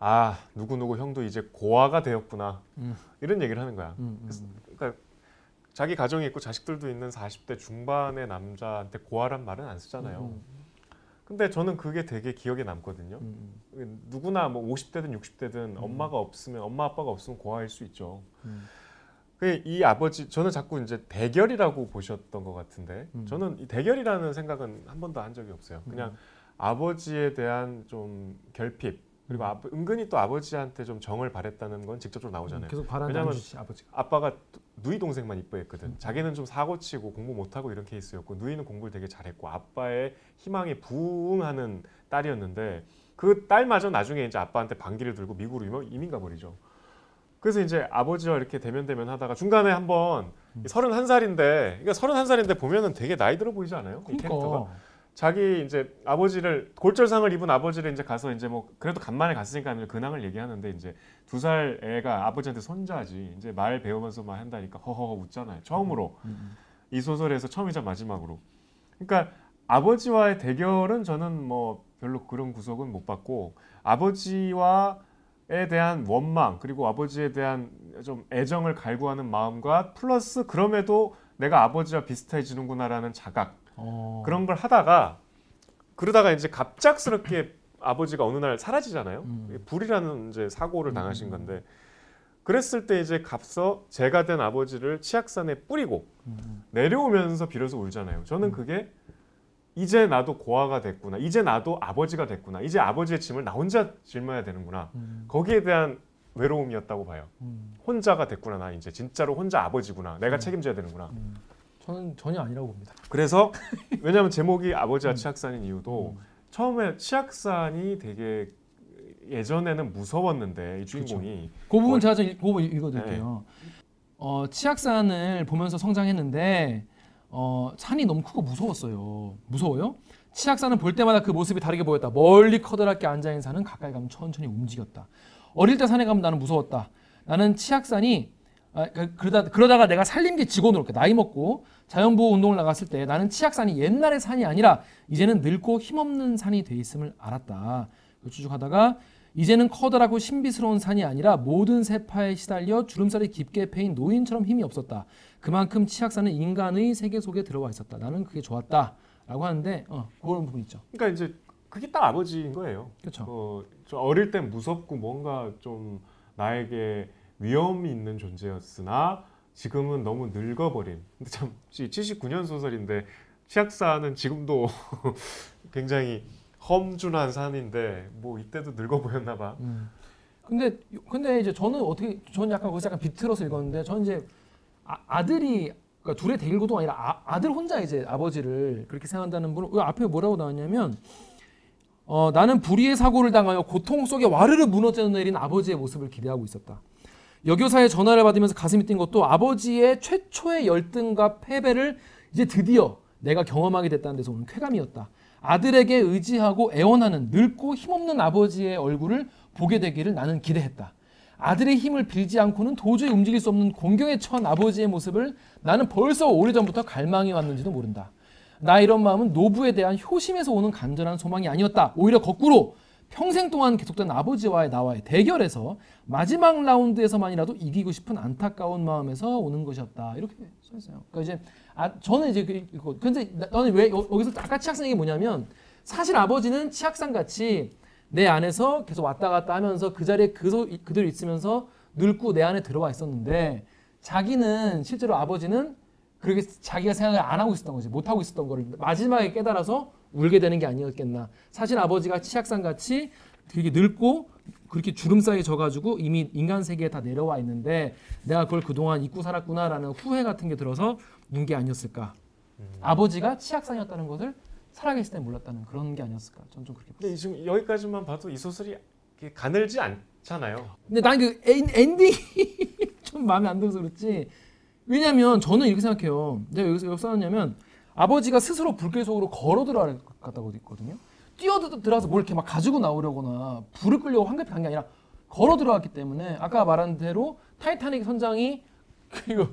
아 누구 누구 형도 이제 고아가 되었구나 음. 이런 얘기를 하는 거야. 음, 음, 음. 그러니까 자기 가정이 있고 자식들도 있는 40대 중반의 남자한테 고아란 말은 안 쓰잖아요. 음, 근데 저는 그게 되게 기억에 남거든요. 음. 누구나 뭐 50대든 60대든 엄마가 없으면 엄마 아빠가 없으면 고아일 수 있죠. 음. 그이 아버지 저는 자꾸 이제 대결이라고 보셨던 것 같은데 음. 저는 이 대결이라는 생각은 한 번도 한 적이 없어요. 그냥 아버지에 대한 좀 결핍 그리고 아, 은근히 또 아버지한테 좀 정을 바랬다는 건 직접적으로 나오잖아요. 계속 바라는 아버지가. 아빠가 누이 동생만 이뻐했거든. 자기는 좀 사고치고 공부 못하고 이런 케이스였고 누이는 공부를 되게 잘했고 아빠의 희망에 부응하는 딸이었는데 그 딸마저 나중에 이제 아빠한테 반기를 들고 미국으로 이민- 가버리죠. 그래서 이제 아버지와 이렇게 대면대면 하다가 중간에 한번 서른한 살인데 그러니까 서른한 살인데 보면은 되게 나이 들어 보이지 않아요? 이 캐릭터가 그러니까. 자기 이제 아버지를 골절상을 입은 아버지를 이제 가서 이제 뭐 그래도 간만에 갔으니까 근황을 얘기하는데 이제 두 살 애가 아버지한테 손자지. 이제 말 배우면서 막 한다니까 허허허 웃잖아요 처음으로. 음. 이 소설에서 처음이자 마지막으로. 그러니까 아버지와의 대결은 저는 뭐 별로 그런 구석은 못 봤고 아버지와에 대한 원망 그리고 아버지에 대한 좀 애정을 갈구하는 마음과 플러스 그럼에도 내가 아버지와 비슷해지는구나라는 자각 어. 그런 걸 하다가 그러다가 이제 갑작스럽게 아버지가 어느 날 사라지잖아요. 음. 불이라는 이제 사고를 당하신 음. 건데 그랬을 때 이제 값서 제가 된 아버지를 치악산에 뿌리고 음. 내려오면서 비로소 울잖아요. 저는 그게 이제 나도 고아가 됐구나. 이제 나도 아버지가 됐구나. 이제 아버지의 짐을 나 혼자 짊어야 되는구나. 음. 거기에 대한 외로움이었다고 봐요. 음. 혼자가 됐구나. 나 이제 진짜로 혼자 아버지구나. 내가 음. 책임져야 되는구나. 음. 저는 전혀 아니라고 봅니다. 그래서 [laughs] 왜냐하면 제목이 아버지와 음. 치악산인 이유도 음. 처음에 치악산이 되게 예전에는 무서웠는데 이 주인공이 그 부분 어, 제가 좀 읽- 그 읽어드릴게요. 어, 치악산을 보면서 성장했는데 어, 산이 너무 크고 무서웠어요. 무서워요? 치악산은 볼 때마다 그 모습이 다르게 보였다. 멀리 커다랗게 앉아있는 산은 가까이 가면 천천히 움직였다. 어릴 때 산에 가면 나는 무서웠다. 나는 치악산이 아, 그- 그러다 그러다가 내가 살림기 직원으로 나이 먹고 자연보호 운동을 나갔을 때 나는 치악산이 옛날의 산이 아니라 이제는 늙고 힘없는 산이 돼 있음을 알았다. 추적하다가 이제는 커다랗고 신비스러운 산이 아니라 모든 세파에 시달려 주름살이 깊게 패인 노인처럼 힘이 없었다. 그만큼 치악산은 인간의 세계 속에 들어와 있었다. 나는 그게 좋았다. 라고 하는데 어, 그런 부분 있죠. 그러니까 이제 그게 딱 아버지인 거예요. 그렇죠. 어, 저 어릴 땐 무섭고 뭔가 좀 나에게 위험이 있는 존재였으나 지금은 너무 늙어버린. 근데 참 79년 소설인데 치악산은 지금도 [laughs] 굉장히 험준한 산인데 뭐 이때도 늙어 보였나 봐. 음. 근데 근데 이제 저는 어떻게 저는 약간 거기서 약간 비틀어서 읽었는데 저는 이제 아, 아들이 그러니까 둘의 대결구도가 아니라 아, 들 혼자 이제 아버지를 그렇게 생각한다는 분은 왜 앞에 뭐라고 나왔냐면 어, 나는 불의의 사고를 당하여 고통 속에 와르르 무너져 내린 아버지의 모습을 기대하고 있었다. 여교사의 전화를 받으면서 가슴이 뛴 것도 아버지의 최초의 열등과 패배를 이제 드디어 내가 경험하게 됐다는 데서 오는 쾌감이었다. 아들에게 의지하고 애원하는 늙고 힘없는 아버지의 얼굴을 보게 되기를 나는 기대했다. 아들의 힘을 빌지 않고는 도저히 움직일 수 없는 공경에 처한 아버지의 모습을 나는 벌써 오래전부터 갈망해 왔는지도 모른다. 나 이런 마음은 노부에 대한 효심에서 오는 간절한 소망이 아니었다. 오히려 거꾸로 평생 동안 계속된 아버지와의 나와의 대결에서 마지막 라운드에서만이라도 이기고 싶은 안타까운 마음에서 오는 것이었다. 이렇게 써 있어요. 그러니까 이제 아 저는 이제 그 근데 나- 너는 왜 여- 여기서 아까 얘기 뭐냐면 사실 아버지는 치악산 같이 내 안에서 계속 왔다 갔다 하면서 그 자리에 그소, 그대로 있으면서 늙고 내 안에 들어와 있었는데 자기는 실제로 아버지는 그렇게 자기가 생각을 안 하고 있었던 거지 못 하고 있었던 거를 마지막에 깨달아서 울게 되는 게 아니었겠나 사실 아버지가 치악산 같이 되게 늙고 그렇게 주름살이 져가지고 이미 인간 세계에 다 내려와 있는데 내가 그걸 그동안 잊고 살았구나라는 후회 같은 게 들어서 운 게 아니었을까 아버지가 치악산이었다는 것을 살아계실 때 몰랐다는 그런 게 아니었을까 저는 좀 그렇게 근데 지금 여기까지만 봐도 이 소설이 가늘지 않잖아요. 근데 난 그 엔딩이 [laughs] 좀 마음에 안 들어서 그렇지. 왜냐면 저는 이렇게 생각해요. 내가 여기서 왜 써놨냐면 아버지가 스스로 불길 속으로 걸어 들어갔다고 있거든요. 뛰어 들어서 뭘 이렇게 막 가지고 나오려거나 불을 끌려고 황급히 간 게 아니라 걸어 들어갔기 때문에 아까 말한 대로 타이타닉 선장이 이거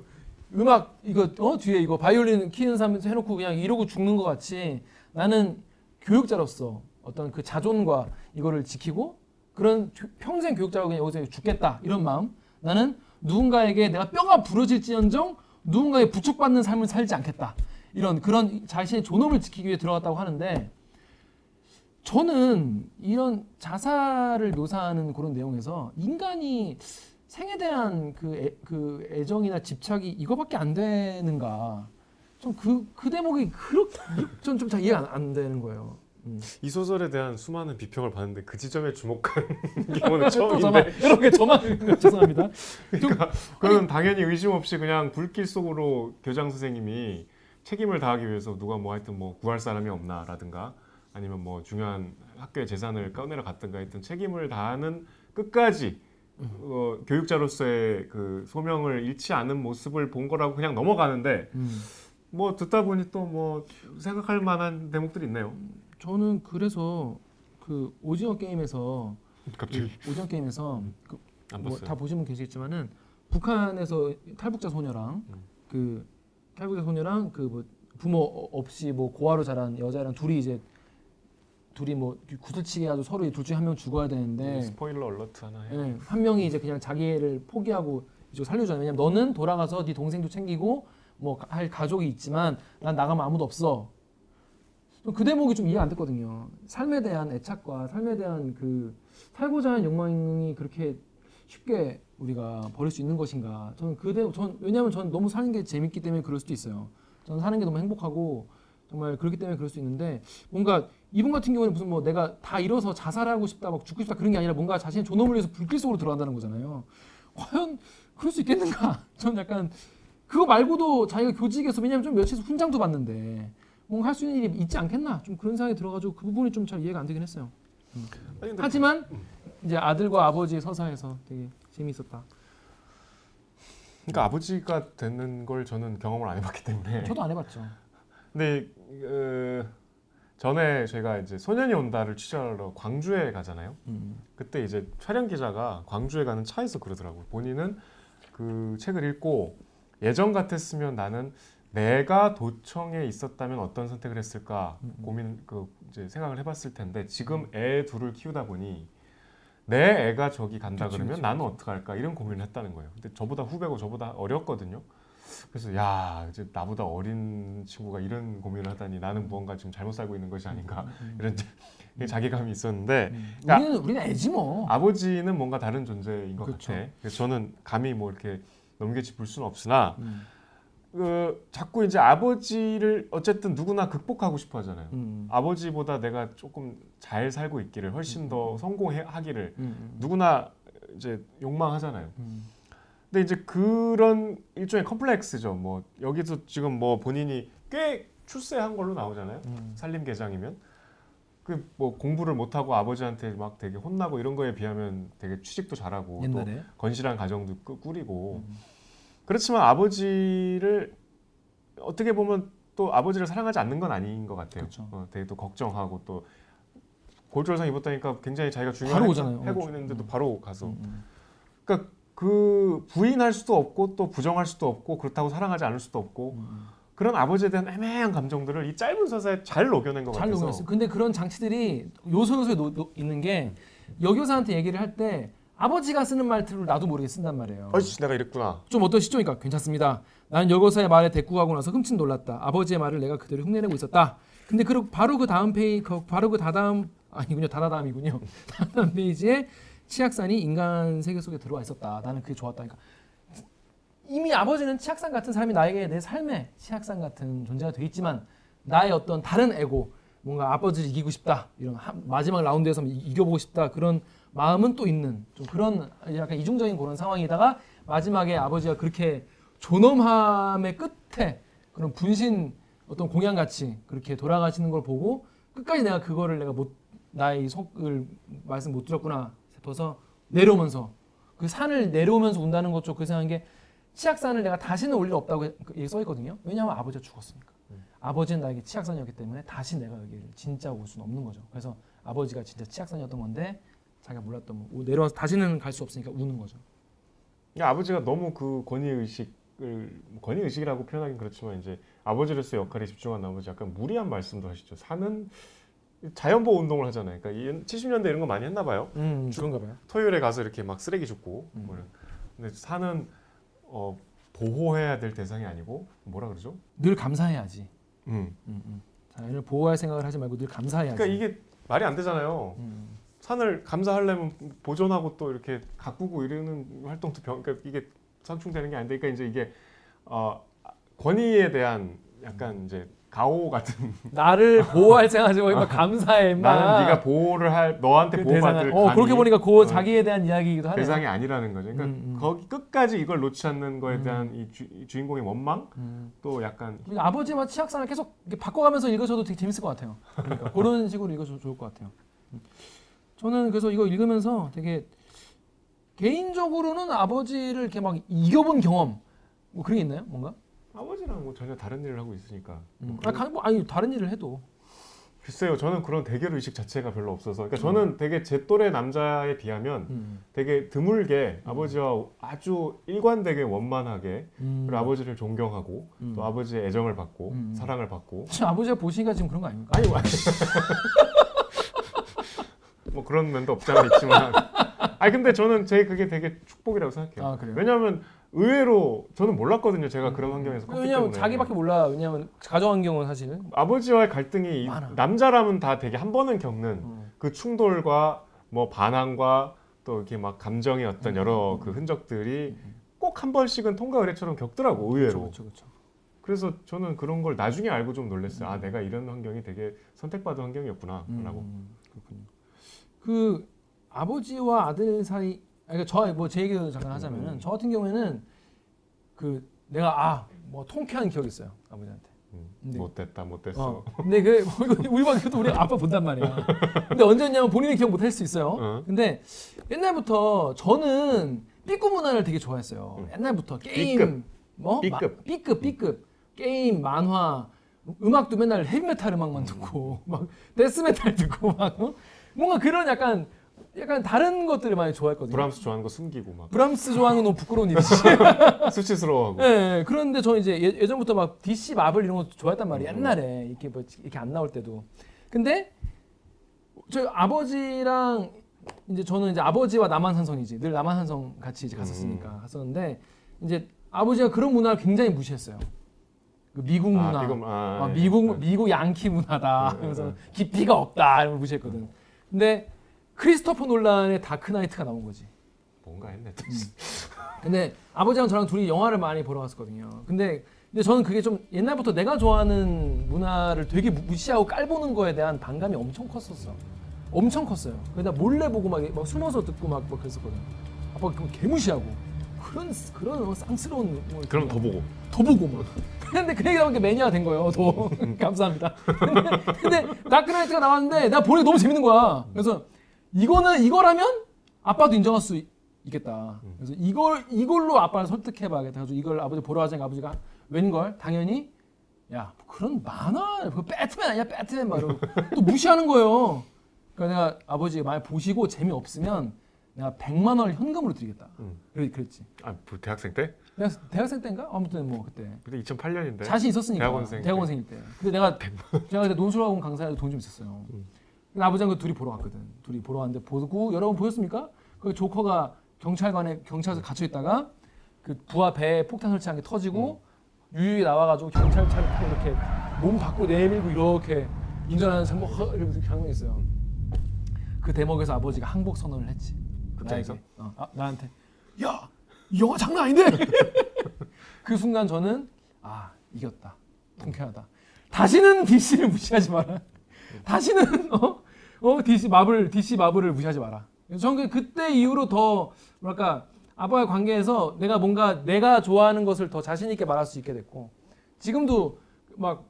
음악 이거 어 뒤에 이거 바이올린 키는 사람 해놓고 그냥 이러고 죽는 것 같이 나는 교육자로서 어떤 그 자존과 이거를 지키고 그런 교- 평생 교육자로 그냥 여기서 죽겠다 이런 마음 나는 누군가에게 내가 뼈가 부러질지언정 누군가에 부축받는 삶을 살지 않겠다 이런 그런 자신의 존엄을 지키기 위해 들어갔다고 하는데 저는 이런 자살을 묘사하는 그런 내용에서 인간이 생에 대한 그, 애, 그 애정이나 집착이 이거밖에 안 되는가? 좀그그 대목이 그렇게 전좀 잘 이해가 안, 안 되는 거예요. 음. 이 소설에 대한 수많은 비평을 봤는데 그 지점에 주목한 [laughs] 경우는 또 처음인데 이렇게 저만 [laughs] 죄송합니다. 그건 당연히 의심 없이 그냥 불길 속으로 교장 선생님이 책임을 다하기 위해서 누가 뭐 하여튼 뭐 구할 사람이 없나라든가 아니면 뭐 중요한 학교의 재산을 꺼내러 갔든가 했던 책임을 다하는 끝까지 어, 교육자로서의 그 소명을 잃지 않은 모습을 본 거라고 그냥 넘어가는데 음. 뭐 듣다 보니 또 뭐 생각할 만한 대목들이 있네요. 저는 그래서 그 오징어 게임에서 갑자기 오징어 게임에서 그안뭐 봤어요. 다 보시면 계시겠지만은 북한에서 탈북자 소녀랑 음. 그 탈북자 소녀랑 그 뭐 부모 어- 없이 뭐 고아로 자란 여자랑 둘이 이제 둘이 뭐 구슬치기 해가지고 서로 둘 중에 한 명 죽어야 되는데 스포일러 얼러트 하나 해. 예, 한 명이 이제 그냥 자기를 포기하고 이쪽 살려주잖아요. 왜냐면 너는 돌아가서 네 동생도 챙기고 뭐 할 가족이 있지만 난 나가면 아무도 없어. 그 대목이 좀 이해가 안 됐거든요. 삶에 대한 애착과 삶에 대한 그 살고자 하는 욕망이 그렇게 쉽게 우리가 버릴 수 있는 것인가? 저는 그 대목, 전 왜냐하면 저는 너무 사는 게 재밌기 때문에 그럴 수도 있어요. 저는 사는 게 너무 행복하고 정말 그렇기 때문에 그럴 수 있는데 뭔가 이분 같은 경우는 무슨 뭐 내가 다 잃어서 자살하고 싶다, 막 죽고 싶다 그런 게 아니라 뭔가 자신의 존엄을 위해서 불길 속으로 들어간다는 거잖아요. 과연 그럴 수 있겠는가? [laughs] 저는 약간 그거 말고도 자기가 교직에서 왜냐면 좀 며칠 훈장도 받는데 뭔가 할 수 있는 일이 있지 않겠나? 좀 그런 생각이 들어가지고 그 부분이 좀 잘 이해가 안 되긴 했어요. 근데 하지만 이제 아들과 아버지의 서사에서 되게 재미있었다. 그러니까 아버지가 되는 걸 저는 경험을 안 해봤기 때문에. 저도 안 해봤죠. 근데 어, 전에 저희가 이제 소년이 온다를 취재하러 광주에 가잖아요. 음. 그때 이제 촬영 기자가 광주에 가는 차에서 그러더라고요. 본인은 그 책을 읽고 예전 같았으면 나는 내가 도청에 있었다면 어떤 선택을 했을까 음, 음. 고민 그 이제 생각을 해봤을 텐데 지금 애 둘을 키우다 보니 내 애가 저기 간다 그치, 그러면 그치, 나는 어떡할까 이런 고민을 했다는 거예요. 근데 저보다 후배고 저보다 어렸거든요. 그래서 야 이제 나보다 어린 친구가 이런 고민을 하다니 나는 무언가 지금 잘못 살고 있는 것이 아닌가 음. 이런 자괴감이 있었는데 음. 야. 우리는 우리는 애지 뭐. 아버지는 뭔가 다른 존재인 것 그쵸. 같아. 그래서 저는 감히 뭐 이렇게 넘겨 짚을 수는 없으나 음. 그 자꾸 이제 아버지를 어쨌든 누구나 극복하고 싶어 하잖아요. 음. 아버지보다 내가 조금 잘 살고 있기를 훨씬 더 성공하기를 음. 누구나 이제 욕망하잖아요. 음. 근데 이제 그런 일종의 컴플렉스죠. 뭐 여기서 지금 뭐 본인이 꽤 출세한 걸로 나오잖아요. 음. 살림 계장이면 그 뭐 공부를 못 하고 아버지한테 막 되게 혼나고 이런 거에 비하면 되게 취직도 잘하고 또 옛날에. 건실한 가정도 꾸- 꾸리고 음. 그렇지만 아버지를 어떻게 보면 또 아버지를 사랑하지 않는 건 아닌 것 같아요. 그쵸. 어, 되게 또 걱정하고 또 골절상 입었다니까 굉장히 자기가 중요한 바로 행- 오잖아요. 하고 어, 있는데도 음. 바로 가서 음. 그러니까 그 부인할 수도 없고 또 부정할 수도 없고 그렇다고 사랑하지 않을 수도 없고 음. 그런 아버지에 대한 애매한 감정들을 이 짧은 서사에 잘 녹여낸 것 잘 같아서 녹였어요. 근데 그런 장치들이 요소 요소에 노- 노- 있는 게 여교사한테 얘기를 할때 아버지가 쓰는 말들을 나도 모르게 쓴단 말이에요. 아이씨 내가 이랬구나. 좀 어떠시죠? 그러니까 괜찮습니다. 나는 여교사의 말에 대꾸하고 나서 흠칫 놀랐다. 아버지의 말을 내가 그대로 흉내내고 있었다. 근데 그 바로 그 다음 페이지, 그 바로 그 다다음 아니군요, 다다다음이군요. [laughs] 다다음 페이지에 치악산이 인간 세계 속에 들어와 있었다. 나는 그게 좋았다. 그러니까 이미 아버지는 치악산 같은 사람이 나에게 내 삶에 치악산 같은 존재가 돼 있지만 나의 어떤 다른 에고, 뭔가 아버지를 이기고 싶다 이런 한- 마지막 라운드에서 이- 이겨보고 싶다 그런 마음은 또 있는 좀 그런 약간 이중적인 그런 상황이다가 마지막에 아버지가 그렇게 존엄함의 끝에 그런 분신 어떤 공양 같이 그렇게 돌아가시는 걸 보고 끝까지 내가 그거를 내가 못 나의 속을 말씀 못 들었구나 싶어서 내려오면서 그 산을 내려오면서 운다는 것도 그 생각한 게 치악산을 내가 다시는 올 일 없다고 해- 여기 써 있거든요. 왜냐하면 아버지가 죽었으니까. 아버지는 나에게 치악산이었기 때문에 다시 내가 여기를 진짜 올 수는 없는 거죠. 그래서 아버지가 진짜 치악산이었던 건데 자기가 몰랐던 거 내려와서 다시는 갈 수 없으니까 우는 거죠. 그러니까 아버지가 너무 그 권위 의식을 권위 의식이라고 표현하긴 그렇지만 이제 아버지로서의 역할에 집중한 나머지 약간 무리한 말씀도 하시죠. 사는 자연 보호 운동을 하잖아요. 그러니까 70년대 이런 거 많이 했나 봐요. 음, 그런가 봐요. 토요일에 가서 이렇게 막 쓰레기 줍고 음. 뭐 이런. 근데 사는 어, 보호해야 될 대상이 아니고 뭐라 그러죠? 늘 감사해야지. 음. 음, 음. 자연을 보호할 생각을 하지 말고 늘 감사해야지. 그러니까 이게 말이 안 되잖아요. 음. 산을 감사하려면 보존하고 또 이렇게 가꾸고 이러는 활동도 병, 그러니까 이게 상충되는 게 아닌데, 그러니까 이제 이게 어, 권위에 대한 약간 이제 가오 같은 나를 보호할 생각하지 말고 임마 감사해 임마. 나는 네가 보호를 할 너한테 그 보호받을 어 그렇게 보니까 그 어, 자기에 대한 이야기이기도 하네. 대상이 아니라는 거죠. 그러니까 음, 음. 거기 끝까지 이걸 놓지 않는 거에 음. 대한 이, 주, 인공의 원망 음. 또 약간 아버지와 치악산을 계속 바꿔가면서 읽으셔도 되게 재밌을 것 같아요. 그러니까 [laughs] 그런 식으로 읽어도 좋을 것 같아요. 음. 저는 그래서 이거 읽으면서 되게 개인적으로는 아버지를 이렇게 막 이겨본 경험 뭐 그런 게 있나요? 뭔가? 아버지랑 뭐 전혀 다른 일을 하고 있으니까 음. 뭐 아, 가- 뭐, 아니 다른 일을 해도 글쎄요 저는 그런 대결 의식 자체가 별로 없어서 그러니까 저는 되게 제 또래 남자에 비하면 음. 되게 드물게 아버지와 아주 일관되게 원만하게 음. 그리고 아버지를 존경하고 음. 또 아버지의 애정을 받고 음. 사랑을 받고 지금 아버지가 보시니까 지금 그런 거 아닙니까? 아니 [laughs] 뭐 그런 면도 없지 않아 있지만 아니 근데 저는 제 그게 되게 축복이라고 생각해요. 아, 그래요? 왜냐하면 의외로 저는 몰랐거든요. 제가 그런 환경에서 컸기 왜냐면 때문에 자기밖에 몰라. 왜냐면 가정 환경은 사실 아버지와의 갈등이 이 많아. 남자라면 다 되게 한 번은 겪는 음. 그 충돌과 뭐 반항과 또 이렇게 막 감정의 어떤 여러 그 흔적들이 꼭 한 번씩은 통과 의례처럼 겪더라고 의외로. 그렇죠, 그렇죠. 그래서 저는 그런 걸 나중에 알고 좀 놀랐어요. 아 내가 이런 환경이 되게 선택받은 환경이었구나라고. 음, 그렇군요. 그 아버지와 아들 사이, 그러니까 저 뭐 제 얘기를 잠깐 하자면은 음. 저 같은 경우에는 그 내가 아 뭐 통쾌한 기억이 있어요 아버지한테. 음, 네. 못됐다 못됐어. 어. 근데 그 [laughs] 우리 방에도 우리 아빠 본단 말이야. 근데 언제냐면 본인이 기억 못 할 수 있어요. 어. 근데 옛날부터 저는 B급 문화를 되게 좋아했어요. 음. 옛날부터 게임 B급. 뭐 B급. 마- B급 B급 게임 만화 음악도 맨날 헤비메탈 음악만 듣고 막 데스메탈 듣고 막 어? 뭔가 그런 약간 약간 다른 것들을 많이 좋아했거든요. 브람스 좋아하는 거 숨기고 막 브람스 좋아하는 건 부끄러운 일이지. [laughs] 수치스러워하고. 예, 예. 그런데 저 이제 예, 예전부터 막 DC 마블 이런 거 좋아했단 말이에요. 옛날에 이렇게 뭐 이렇게 안 나올 때도. 근데 저희 아버지랑 이제 저는 이제 아버지와 남한산성이지 늘 남한산성 같이 이제 갔었으니까 음. 갔었는데 이제 아버지가 그런 문화를 굉장히 무시했어요. 그 미국 문화, 아, 미국, 아, 아, 예. 미국 미국 양키 문화다. 네, 그래서 네. 깊이가 없다 이런 걸 무시했거든. 근데 크리스토퍼 놀란의 다크나이트가 나온 거지. 뭔가 했네. 또. 근데 아버지랑 저랑 둘이 영화를 많이 보러 갔었거든요. 근데 근데 저는 그게 좀 옛날부터 내가 좋아하는 문화를 되게 무- 무시하고 깔보는 거에 대한 반감이 엄청 컸었어. 엄청 컸어요. 나 몰래 보고 막술 먹어서 듣고 막, 막 그랬었거든. 아빠 그거 개무시하고 그런 그런 쌍스러운 뭐 그럼 더 보고. 더 보고 막. 근데 그 얘기 게 매니아 된 거예요. 더 [laughs] 감사합니다. 근데, 근데 다크나이트가 나왔는데 내가 보니까 너무 재밌는 거야. 그래서 이거는 이거라면 아빠도 인정할 수 있- 있겠다. 그래서 이걸 이걸로 아빠를 설득해 봐야겠다. 그래서 이걸 아버지 보러 가자니까 아버지가 웬걸 당연히 야 그런 만화 그 배트맨 아니야 배트맨 말로 [laughs] 또 무시하는 거예요. 그러니까 내가 아버지 많이 보시고 재미 없으면 내가 100만 원을 현금으로 드리겠다. 음. 그래 그랬지. 아, 뭐 대학생 때? 내가 대학생 때인가 아무튼 뭐 그때 그때 2008년인데. 자신 있었으니까 대학원생 때. 대학원생일 때. 근데 내가 [laughs] 제가 그때 논술학원 강사에도 돈좀 있었어요. 음. 아버지랑 그 둘이 보러 갔거든. 둘이 보러 왔는데 보고 여러분 보셨습니까? 그 조커가 경찰관에 경찰서 gat혀 있다가 그 부하 배에 폭탄 설치한 게 터지고 음. 유유히 나와가지고 경찰차를 타고 이렇게 몸 밖으로 내밀고 이렇게 운전하는 장면 허 이러면서 장면이 있어요. 그 대목에서 아버지가 항복 선언을 했지. 극장에서? 어, 아, 나한테 야, 이 영화 장난 아닌데. [laughs] 그 순간 저는 아 이겼다, 통쾌하다. 다시는 DC를 무시하지 마라. 다시는 어, 어 DC 마블 DC 마블을 무시하지 마라. 저는 그- 그때 이후로 더 뭐랄까 아빠의 관계에서 내가 뭔가 내가 좋아하는 것을 더 자신 있게 말할 수 있게 됐고 지금도 막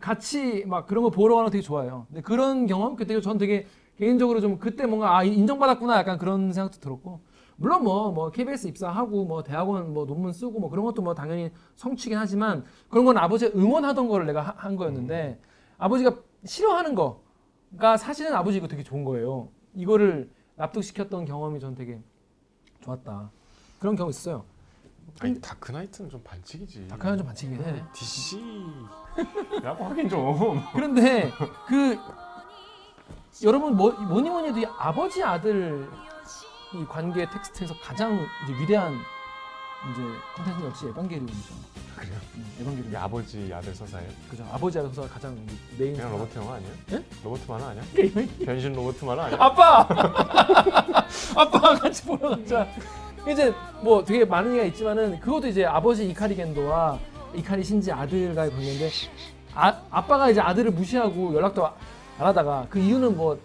같이 막 그런 거 보러 가는 거 되게 좋아해요. 근데 그런 경험 그때 전 되게 개인적으로 좀 그때 뭔가 아 인정받았구나 약간 그런 생각도 들었고 물론 뭐뭐 KBS 입사하고 뭐 대학원 뭐 논문 쓰고 뭐 그런 것도 뭐 당연히 성취긴 하지만 그런 건 아버지가 응원하던 거를 내가 하- 한 거였는데 아버지가 싫어하는 거 가 사실은 아버지 이거 되게 좋은 거예요. 이거를 납득시켰던 경험이 전 되게 좋았다. 그런 경험 있었어요. 아니 다크나이트는 좀 반칙이지. 다크나이트 좀 반칙이긴 해. DC라고 하긴 좀. [laughs] 그런데 그 여러분 뭐, 뭐니 뭐니 해도 이 아버지 아들 이 관계 텍스트에서 가장 이제 위대한 이제 컨텐츠 역시 에반게리온이죠. 그래요? 음, 에반게리온. 이게 아버지 아들 서사예요? 그죠. 아버지 앞에서 가장 메인. 그냥 사람. 로보트 영화 아니에요? 예? 로보트 만화 아니야? [laughs] 변신 로보트 만화 아니야? 아빠! [laughs] 아빠가 같이 보러 가자. 이제 뭐 되게 많은 얘기가 있지만은 그것도 이제 아버지 이카리 겐도와 이카리 신지 아들과의 관계인데 아, 아빠가 이제 아들을 무시하고 연락도 안 하다가 그 이유는 뭐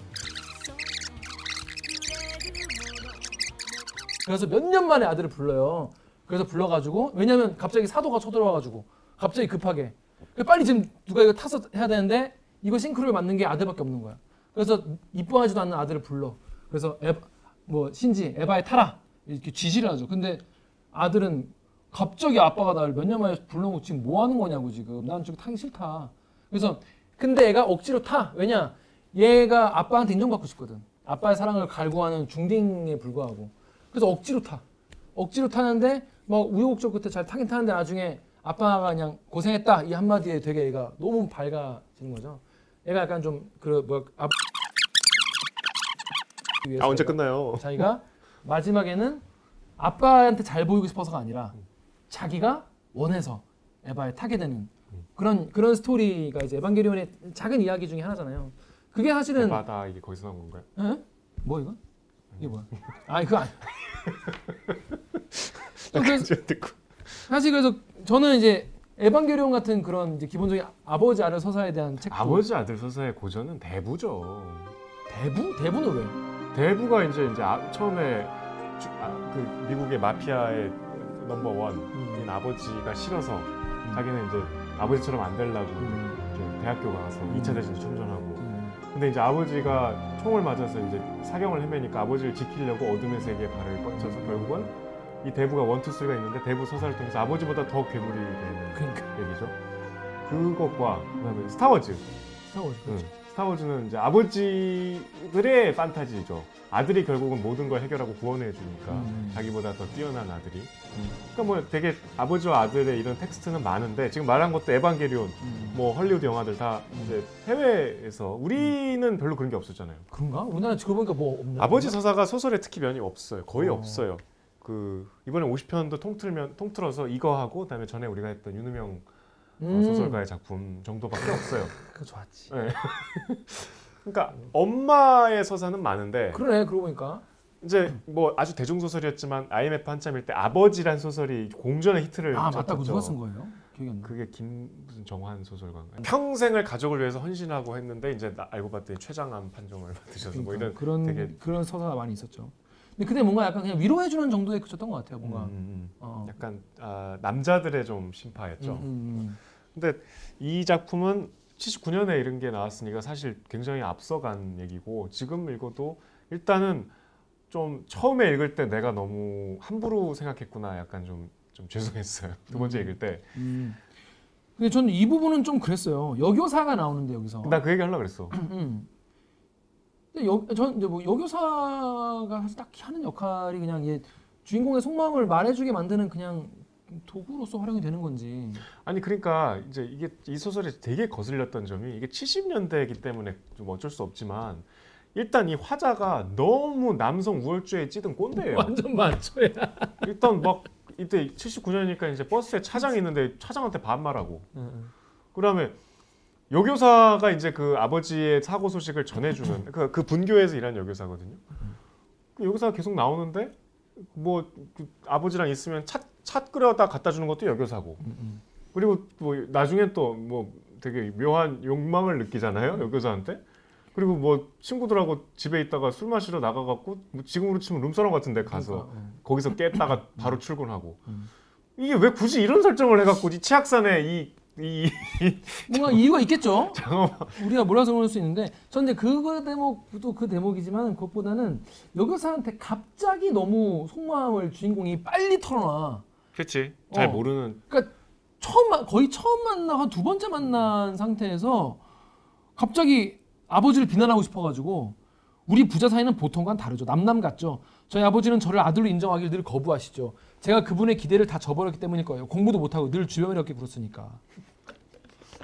그래서 몇 년 만에 아들을 불러요. 그래서 불러가지고 왜냐면 갑자기 사도가 쳐들어와가지고 갑자기 급하게 빨리 지금 누가 이거 타서 해야 되는데 이거 싱크로를 맞는 게 아들밖에 없는 거야. 그래서 이뻐하지도 않는 아들을 불러. 그래서 에, 뭐 신지 에바에 타라 이렇게 지시를 하죠. 근데 아들은 갑자기 아빠가 나를 몇 년 만에 불러놓고 지금 뭐 하는 거냐고 지금 난 지금 타기 싫다. 그래서 근데 애가 억지로 타. 왜냐? 얘가 아빠한테 인정받고 싶거든. 아빠의 사랑을 갈구하는 중딩에 불과하고. 그래서 억지로 타. 억지로 타는데 막 우여곡절 끝에 잘 타긴 타는데 나중에 아빠가 그냥 고생했다 이 한마디에 되게 얘가 너무 밝아지는 거죠. 얘가 약간 좀 그뭐 아... 아 언제 끝나요? 자기가 마지막에는 아빠한테 잘 보이고 싶어서가 아니라 자기가 원해서 에바에 타게 되는 그런 그런 스토리가 이제 에반게리온의 작은 이야기 중에 하나잖아요. 그게 사실은 바다 이게 거기서 나온 건가요? 에? 뭐 이거? 이게 뭐야? 아니 그거 아니. 그래서 듣고 사실 그래서 저는 이제 에반게리온 같은 그런 이제 기본적인 아버지 아들 서사에 대한 책도 아버지 아들 서사의 고전은 대부죠. 대부 대부는 왜? 대부가 이제 이제 아, 처음에 주- 아, 그 미국의 마피아의 넘버 원인 음. 아버지가 싫어서 자기는 이제 아버지처럼 안 되려고 음. 대학교 가서 음. 2차 대전 참전하고 음. 근데 이제 아버지가 총을 맞아서 이제 사경을 헤매니까 아버지를 지키려고 어둠의 세계에 발을 뻗쳐서 결국은 이 대부가 one two three가 있는데 대부 서사를 통해서 아버지보다 더 괴물이 되는 그러니까 얘기죠. 그것과 그다음에 스타워즈. 스타워즈 그렇죠. 응. 스타워즈는 이제 아버지들의 판타지죠. 아들이 결국은 모든 걸 해결하고 구원해 주니까 음. 자기보다 더 뛰어난 아들이. 그러니까 뭐 되게 아버지와 아들의 이런 텍스트는 많은데 지금 말한 것도 에반게리온, 음. 뭐 헐리우드 영화들 다 이제 해외에서 우리는 별로 그런 게 없었잖아요. 그런가? 우리나라 지금 보니까 뭐 없나? 아버지 서사가 소설에 특히 면이 없어요. 거의 어. 없어요. 그 이번에 50편도 통틀면 통틀어서 이거 하고 그다음에 전에 우리가 했던 윤우명 어, 음. 소설가의 작품 정도밖에 없어요. 그거 좋았지. 네. [laughs] 그러니까 엄마의 서사는 많은데 그러네 그러고 보니까 이제 뭐 아주 대중 소설이었지만 IMF 한참일 때 아버지란 소설이 공전의 히트를 아 맞다 쳤었죠. 누가 쓴 거예요? 기억이 안 나. 그게 김 무슨 정환 소설가인가. 평생을 가족을 위해서 헌신하고 했는데 이제 나- 알고 봤더니 최장암 판정을 [laughs] 받으셔서 뭐 이런 그러니까 그런 되게- 그런 서사가 많이 있었죠. 근데 그때 뭔가 약간 그냥 위로해 주는 정도에 그쳤던 것 같아요. 뭔가. 음, 음, 어. 음. 약간 아, 남자들의 좀 심파였죠. 음, 음, 근데 이 작품은 79년에 이런 게 나왔으니까 사실 굉장히 앞서간 얘기고 지금 읽어도 일단은 좀 처음에 읽을 때 내가 너무 함부로 생각했구나 약간 좀, 좀 죄송했어요 두 번째 음. 읽을 때나그 음. 근데 저는 이 부분은 좀 그랬어요. 여교사가 나오는데 여기서. 얘기 하려고 그랬어 음. 근데 여, 전 이제 뭐 여교사가 사실 딱히 하는 역할이 그냥 얘 주인공의 속마음을 말해주게 만드는 그냥 도구로서 활용이 되는 건지. 아니 그러니까 이제 이게 이 소설에 되게 거슬렸던 점이 이게 70년대이기 때문에 좀 어쩔 수 없지만 일단 이 화자가 너무 남성 우월주의에 찌든 꼰대예요 완전 만초야. 일단 막 이때 79년이니까 이제 버스에 차장이 있는데 차장한테 반말하고 그다음에 여교사가 이제 그 아버지의 사고 소식을 전해주는 그, 그 분교에서 일하는 여교사거든요. 그 여교사가 계속 나오는데 뭐 그 아버지랑 있으면 차, 차 끓여다 갖다 주는 것도 여교사고 그리고 뭐 나중에 또 뭐 되게 묘한 욕망을 느끼잖아요 여교사한테. 그리고 뭐 친구들하고 집에 있다가 술 마시러 나가갖고 뭐 지금으로 치면 룸사롱 같은데 가서 그러니까, 어. 거기서 깼다가 [coughs] 바로 출근하고 음. 이게 왜 굳이 이런 설정을 해갖고 이 치악산에 이, 이 [laughs] 뭔가 이유가 있겠죠. [laughs] 잠깐만 우리가 몰라서 그럴 수 있는데 전 이제 그거 대목도 그 대목이지만 그것보다는 여교사한테 갑자기 너무 속마음을 주인공이 빨리 털어놔. 그렇지 잘 어. 모르는 처음 만- 거의 처음 만나 한두 번째 만난 상태에서 갑자기 아버지를 비난하고 싶어가지고 우리 부자 사이는 보통과는 다르죠. 남남 같죠. 저희 아버지는 저를 아들로 인정하기를 늘 거부하시죠. 제가 그분의 기대를 다 저버렸기 때문일 거예요. 공부도 못하고 늘 주변이렇게 굴었으니까.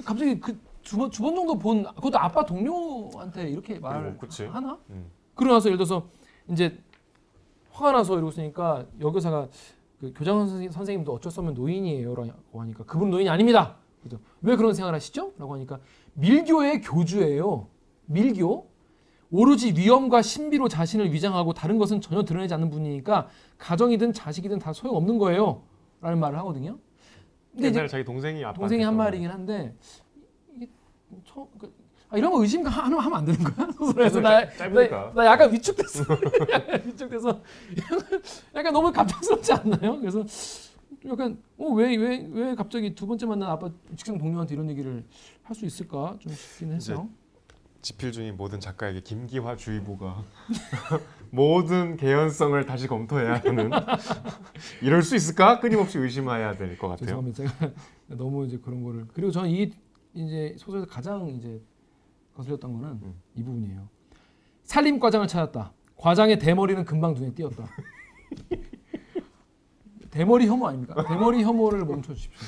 갑자기 그 두번 두 번 정도 본 그것도 아빠 동료한테 이렇게 말을 어, 그치. 하나? 음. 그러고 나서 예를 들어서 이제 화가 나서 이러고 있으니까 여교사가 그 교장 선생- 선생님도 어쩔 수 없는 노인이에요라고 하니까 그분 노인이 아닙니다. 그래서 왜 그런 생활하시죠?라고 하니까 밀교의 교주예요. 밀교 오로지 위엄과 신비로 자신을 위장하고 다른 것은 전혀 드러내지 않는 분이니까 가정이든 자식이든 다 소용 없는 거예요.라는 말을 하거든요. 근데 이제 옛날에 자기 동생이 아빠 동생이 한 말이긴 한데 이게 처음 그, 아, 이런 거 의심 하면 하면 안 되는 거야? [laughs] 그래서 나, 짧으니까. 나, 나 약간 위축됐어. [laughs] 약간 위축돼서 [laughs] 약간 너무 갑작스럽지 않나요? 그래서 약간 어왜왜 왜, 왜 갑자기 두 번째 만난 아빠 직장 동료한테 이런 얘기를 할 수 있을까 좀 싶긴 했어. 집필 중인 모든 작가에게 김기화 주의보가 모든 개연성을 다시 검토해야 하는 [laughs] 이럴 수 있을까 끊임없이 의심해야 될 것 같아요. 죄송합니다. 제가 [laughs] 너무 이제 그런 거를 그리고 저는 이 이제 소설에서 가장 이제 거슬렸던 거는 음. 이 부분이에요. 살림 과장을 찾았다. 과장의 대머리는 금방 눈에 띄었다. [laughs] 대머리 혐오 아닙니까? 대머리 혐오를 멈춰 주십시오.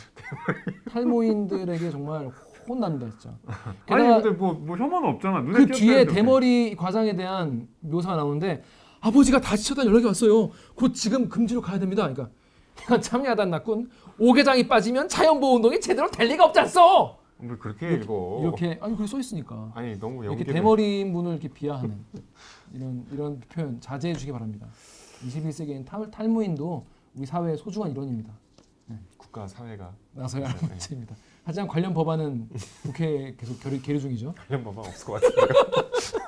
탈모인들에게 정말 혼납니다, 진짜. [laughs] 아니 근데 뭐, 뭐 혐오는 없잖아. 그 뒤에 되는데. 대머리 과장에 대한 묘사가 나오는데 아버지가 다치셨다는 연락이 왔어요. 곧 지금 금지로 가야 됩니다. 그러니까 [laughs] 참여하단 낙군 오개장이 빠지면 자연보호 운동이 제대로 될 리가 없지 않소. 뭘 그렇게 읽어? 이렇게 아니 그래 써 있으니까 아니 너무 이렇게 연기를 대머리인 분을 이렇게 비하하는 이런 이런 표현 자제해 주기 바랍니다. 21세기엔 탈, 탈모인도 우리 사회의 소중한 일원입니다. 국가 사회가 나서야 할 네. [laughs] 문제입니다. 하지만 관련 법안은 국회에 계속 결의, 계류 중이죠. 관련 법안 없을 것 같아요. [laughs]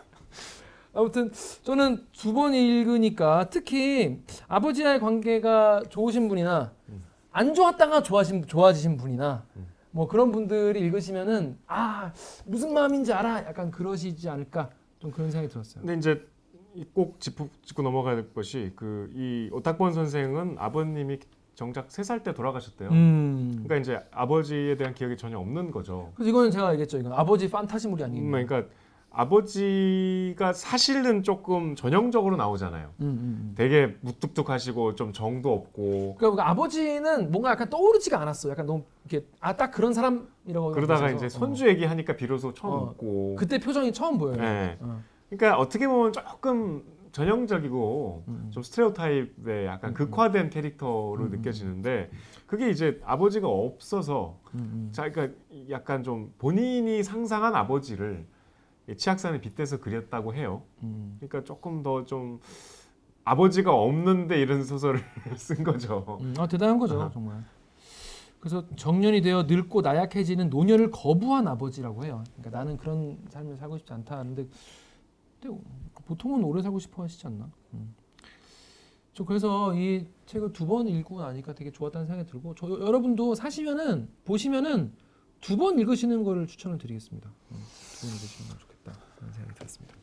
아무튼 저는 두 번 읽으니까 특히 아버지와의 관계가 좋으신 분이나 음. 안 좋았다가 좋아진 좋아지신 분이나 음. 뭐 그런 분들이 읽으시면은 아 무슨 마음인지 알아 약간 그러시지 않을까 좀 그런 생각이 들었어요. 근데 이제 짚고, 짚고 넘어가야 될 것이 그 이 오탁본 선생은 아버님이 정작 세 살 때 돌아가셨대요. 음. 그러니까 이제 아버지에 대한 기억이 전혀 없는 거죠. 그래서 이거는 제가 얘기했죠. 이건 아버지 판타지물이 음, 아니겠냐. 그러니까 아버지가 사실은 조금 전형적으로 나오잖아요. 음, 음, 음. 되게 무뚝뚝하시고 좀 정도 없고 그러니까 아버지는 뭔가 약간 떠오르지가 않았어. 약간 너무 이렇게 아 딱 그런 사람이라고. 그러다가 보셔서, 이제 어. 손주 얘기하니까 비로소 처음 어. 웃고. 그때 표정이 처음 보여요. 네. 어. 그러니까 어떻게 보면 조금 전형적이고 음. 좀 스테레오타입의 약간 음. 극화된 캐릭터로 음. 느껴지는데 그게 이제 아버지가 없어서 음, 음. 자, 그러니까 약간 좀 본인이 상상한 아버지를 이 치악산에 빗대서 그렸다고 해요. 음. 그러니까 조금 더 좀 아버지가 없는데 이런 소설을 [laughs] 쓴 거죠. 음, 아 대단한 거죠 아하. 정말. 그래서 정년이 되어 늙고 나약해지는 노년을 거부한 아버지라고 해요. 그러니까 나는 그런 삶을 살고 싶지 않다 하는데 근데 보통은 오래 살고 싶어 하시지 않나? 음. 저 그래서 이 책을 두 번 읽고 나니까 되게 좋았다는 생각이 들고 저 여러분도 사시면은 보시면은 두 번 읽으시는 거를 추천을 드리겠습니다. 음, 두번 읽으시면 좋겠다 그런 생각이 들었습니다.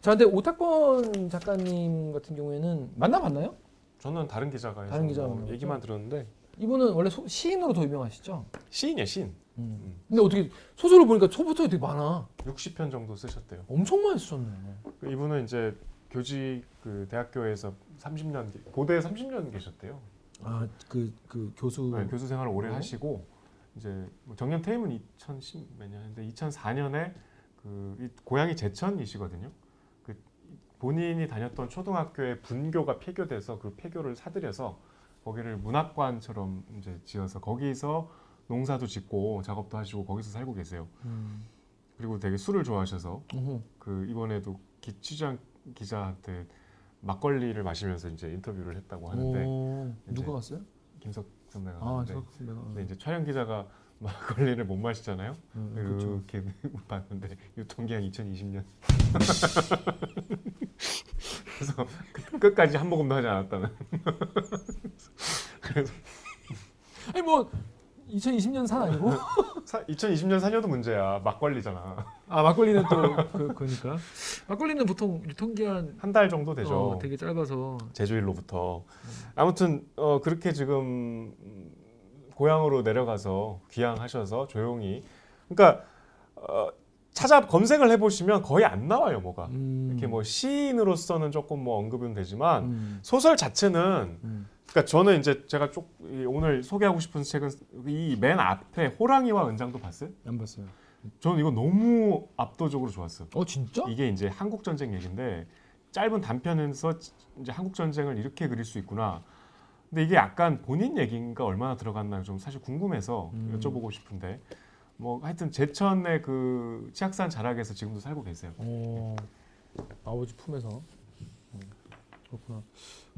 자, 근데 오탁권 작가님 같은 경우에는 만나봤나요? 저는 다른 기자가 다른 뭐 만나봤죠? 얘기만 들었는데 이분은 원래 소- 시인으로 더 유명하시죠? 시인이야 시인. 음. 근데 어떻게 소설을 보니까 초부터 되게 많아. 60편 정도 쓰셨대요. 엄청 많이 쓰셨네. 그 이분은 이제 교직 그 대학교에서 30년 고대에 30년 계셨대요. 아, 그, 그 교수. 네, 교수 생활을 오래 어? 하시고 이제 뭐 정년 퇴임은 2010 몇 년인데 2004년에 그 이- 고향이 제천이시거든요. 그 본인이 다녔던 초등학교의 분교가 폐교돼서 그 폐교를 사들여서 거기를 문학관처럼 이제 지어서 거기서 농사도 짓고 작업도 하시고 거기서 살고 계세요. 음. 그리고 되게 술을 좋아하셔서 어허. 그 이번에도 기, 취재한 기자한테 막걸리를 마시면서 이제 인터뷰를 했다고 하는데 오, 누가 갔어요? 김석 선배가 아, 갔는데 저 내가. 근데 이제 촬영 기자가 [laughs] 막걸리를 못 마시잖아요. 음, 그렇죠. 이렇게 [laughs] 봤는데 유통기한 2020년. [laughs] 그래서 끝- 끝까지 한 모금도 하지 않았다는. 그래서 아니 뭐 2020년 산 아니고? [laughs] 사, 2020년 사녀도 문제야. 막걸리잖아. 아 막걸리는 또 그, 그러니까 막걸리는 보통 유통기한 한 달 정도 되죠. 어, 되게 짧아서 제주일로부터. 아무튼 어, 그렇게 지금 음, 고향으로 내려가서 귀향하셔서 조용히. 그러니까 어, 찾아 검색을 해보시면 거의 안 나와요, 뭐가. 음, 이렇게 뭐 시인으로서는 조금 뭐 언급은 되지만 음, 소설 자체는 음. 그러니까 저는 이제 제가 쪽 이- 오늘 소개하고 싶은 책은 이 맨 앞에 호랑이와 은장도 봤어요. 안 봤어요. 저는 이거 너무 압도적으로 좋았어요. 어 진짜? 이게 이제 한국 전쟁 얘기인데 짧은 단편에서 이제 한국 전쟁을 이렇게 그릴 수 있구나. 근데 이게 약간 본인 얘기인가 얼마나 들어갔나 좀 사실 궁금해서 음. 여쭤보고 싶은데 뭐 하여튼 제천의 그 치악산 자락에서 지금도 살고 계세요. 어, 아버지 품에서 음, 그렇구나.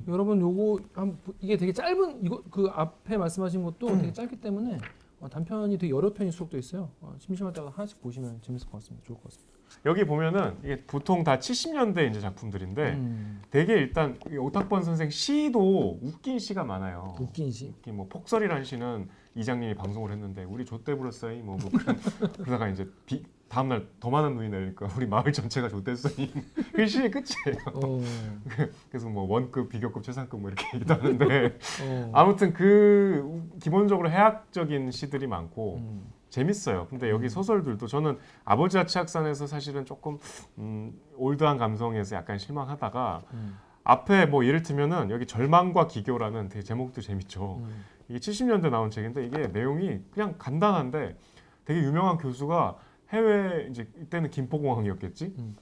여러분 요거 한 이게 되게 짧은 이거 그 앞에 말씀하신 것도 되게 짧기 때문에 어, 단편이 되게 여러 편이 수록돼 있어요. 어, 심심할 때 하나씩 보시면 재밌을 것 같습니다. 좋을 것 같습니다. 여기 보면은 이게 보통 다 70년대 이제 작품들인데 음, 되게 일단 이 오탁번 선생 시도 웃긴 시가 많아요. 웃긴 시. 특히 뭐 폭설이라는 시는 이장님이 방송을 했는데 우리 좆대 불었어요. 뭐, 뭐 그런 [laughs] 그러다가 이제 비, 다음 날 더 많은 눈이 내리니까 우리 마을 전체가 좆댔어요. 그 시의 끝이에요. 어, 그래서 뭐 원급, 비교급, 최상급 뭐 이렇게 얘기도 하는데 [laughs] 어, 아무튼 그 기본적으로 해학적인 시들이 많고 음, 재밌어요. 근데 여기 소설들도 저는 아버지와 치악산에서 사실은 조금 음, 올드한 감성에서 약간 실망하다가 음, 앞에 뭐 예를 들면은 여기 절망과 기교라는 되게 제목도 재밌죠. 음, 이게 70년대 나온 책인데 이게 내용이 그냥 간단한데 되게 유명한 교수가 해외 이제 이때는 김포공항이었겠지. 음.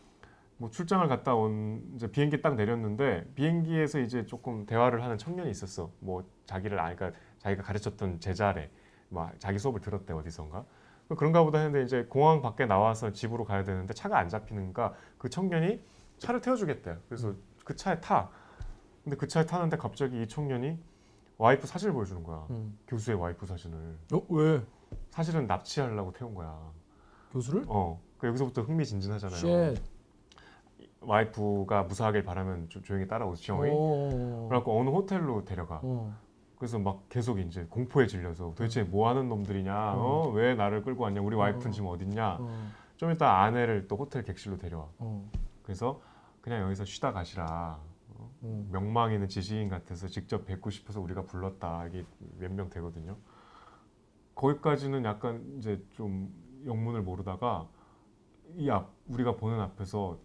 뭐 출장을 갔다 온 이제 비행기 딱 내렸는데 비행기에서 이제 조금 대화를 하는 청년이 있었어. 뭐 자기를 아니까 자기가 가르쳤던 제자래. 뭐 자기 수업을 들었대 어디선가. 그런가 보다 했는데 이제 공항 밖에 나와서 집으로 가야 되는데 차가 안 잡히는가 그 청년이 차를 태워주겠대. 그래서 그 차에 타. 근데 그 차에 타는데 갑자기 이 청년이 와이프 사진을 보여주는 거야. 음. 교수의 와이프 사진을. 어 왜? 사실은 납치하려고 태운 거야. 교수를? 어. 그 여기서부터 흥미진진하잖아요. shit. 와이프가 무사하길 바라면 조, 조용히 따라오시오. 어. 그래갖고 어느 호텔로 데려가. 어. 그래서 막 계속 이제 공포에 질려서 도대체 뭐 하는 놈들이냐? 어? 왜 나를 끌고 왔냐? 우리 와이프는 어. 지금 어딨냐? 어. 좀 이따 아내를 또 호텔 객실로 데려와. 어. 그래서 그냥 여기서 쉬다 가시라. 어. 명망 있는 지식인 같아서 직접 뵙고 싶어서 우리가 불렀다. 이게 몇 명 되거든요. 거기까지는 약간 이제 좀 영문을 모르다가 이 앞 우리가 보는 앞에서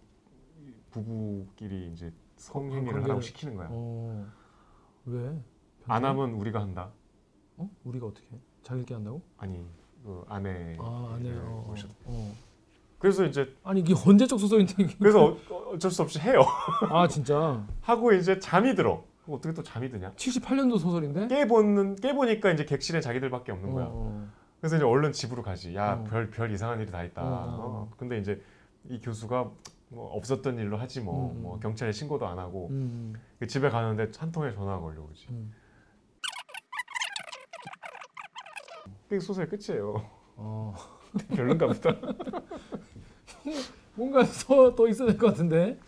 이 부부끼리 이제 성행위를 하라고 관계를- 시키는 거야. 어. 왜? 안 하면 우리가 한다. 어? 우리가 어떻게? 해? 자기들끼리 한다고? 아니 그 아내. 아, 네. 어, 오셨- 어. 그래서 이제 아니 이게 언제적 소설인데 이게? 그래서 어, 어쩔 수 없이 해요. 아 진짜 [laughs] 하고 이제 잠이 들어. 그럼 어떻게 또 잠이 드냐? 78년도 소설인데? 깨보는 깨보니까 이제 객실에 자기들밖에 없는 거야. 어, 그래서 이제 얼른 집으로 가지. 야, 어. 별, 별 이상한 일이 다 있다. 어, 어. 근데 이제 이 교수가 뭐 없었던 일로 하지 뭐, 음, 음. 뭐 경찰에 신고도 안 하고 음, 그 집에 가는데 한 통에 전화가 걸려오지. 음. 그게 소설 끝이에요. 어. [laughs] 별론가 보다. [laughs] 뭔가 더, 더 있어야 될 것 같은데.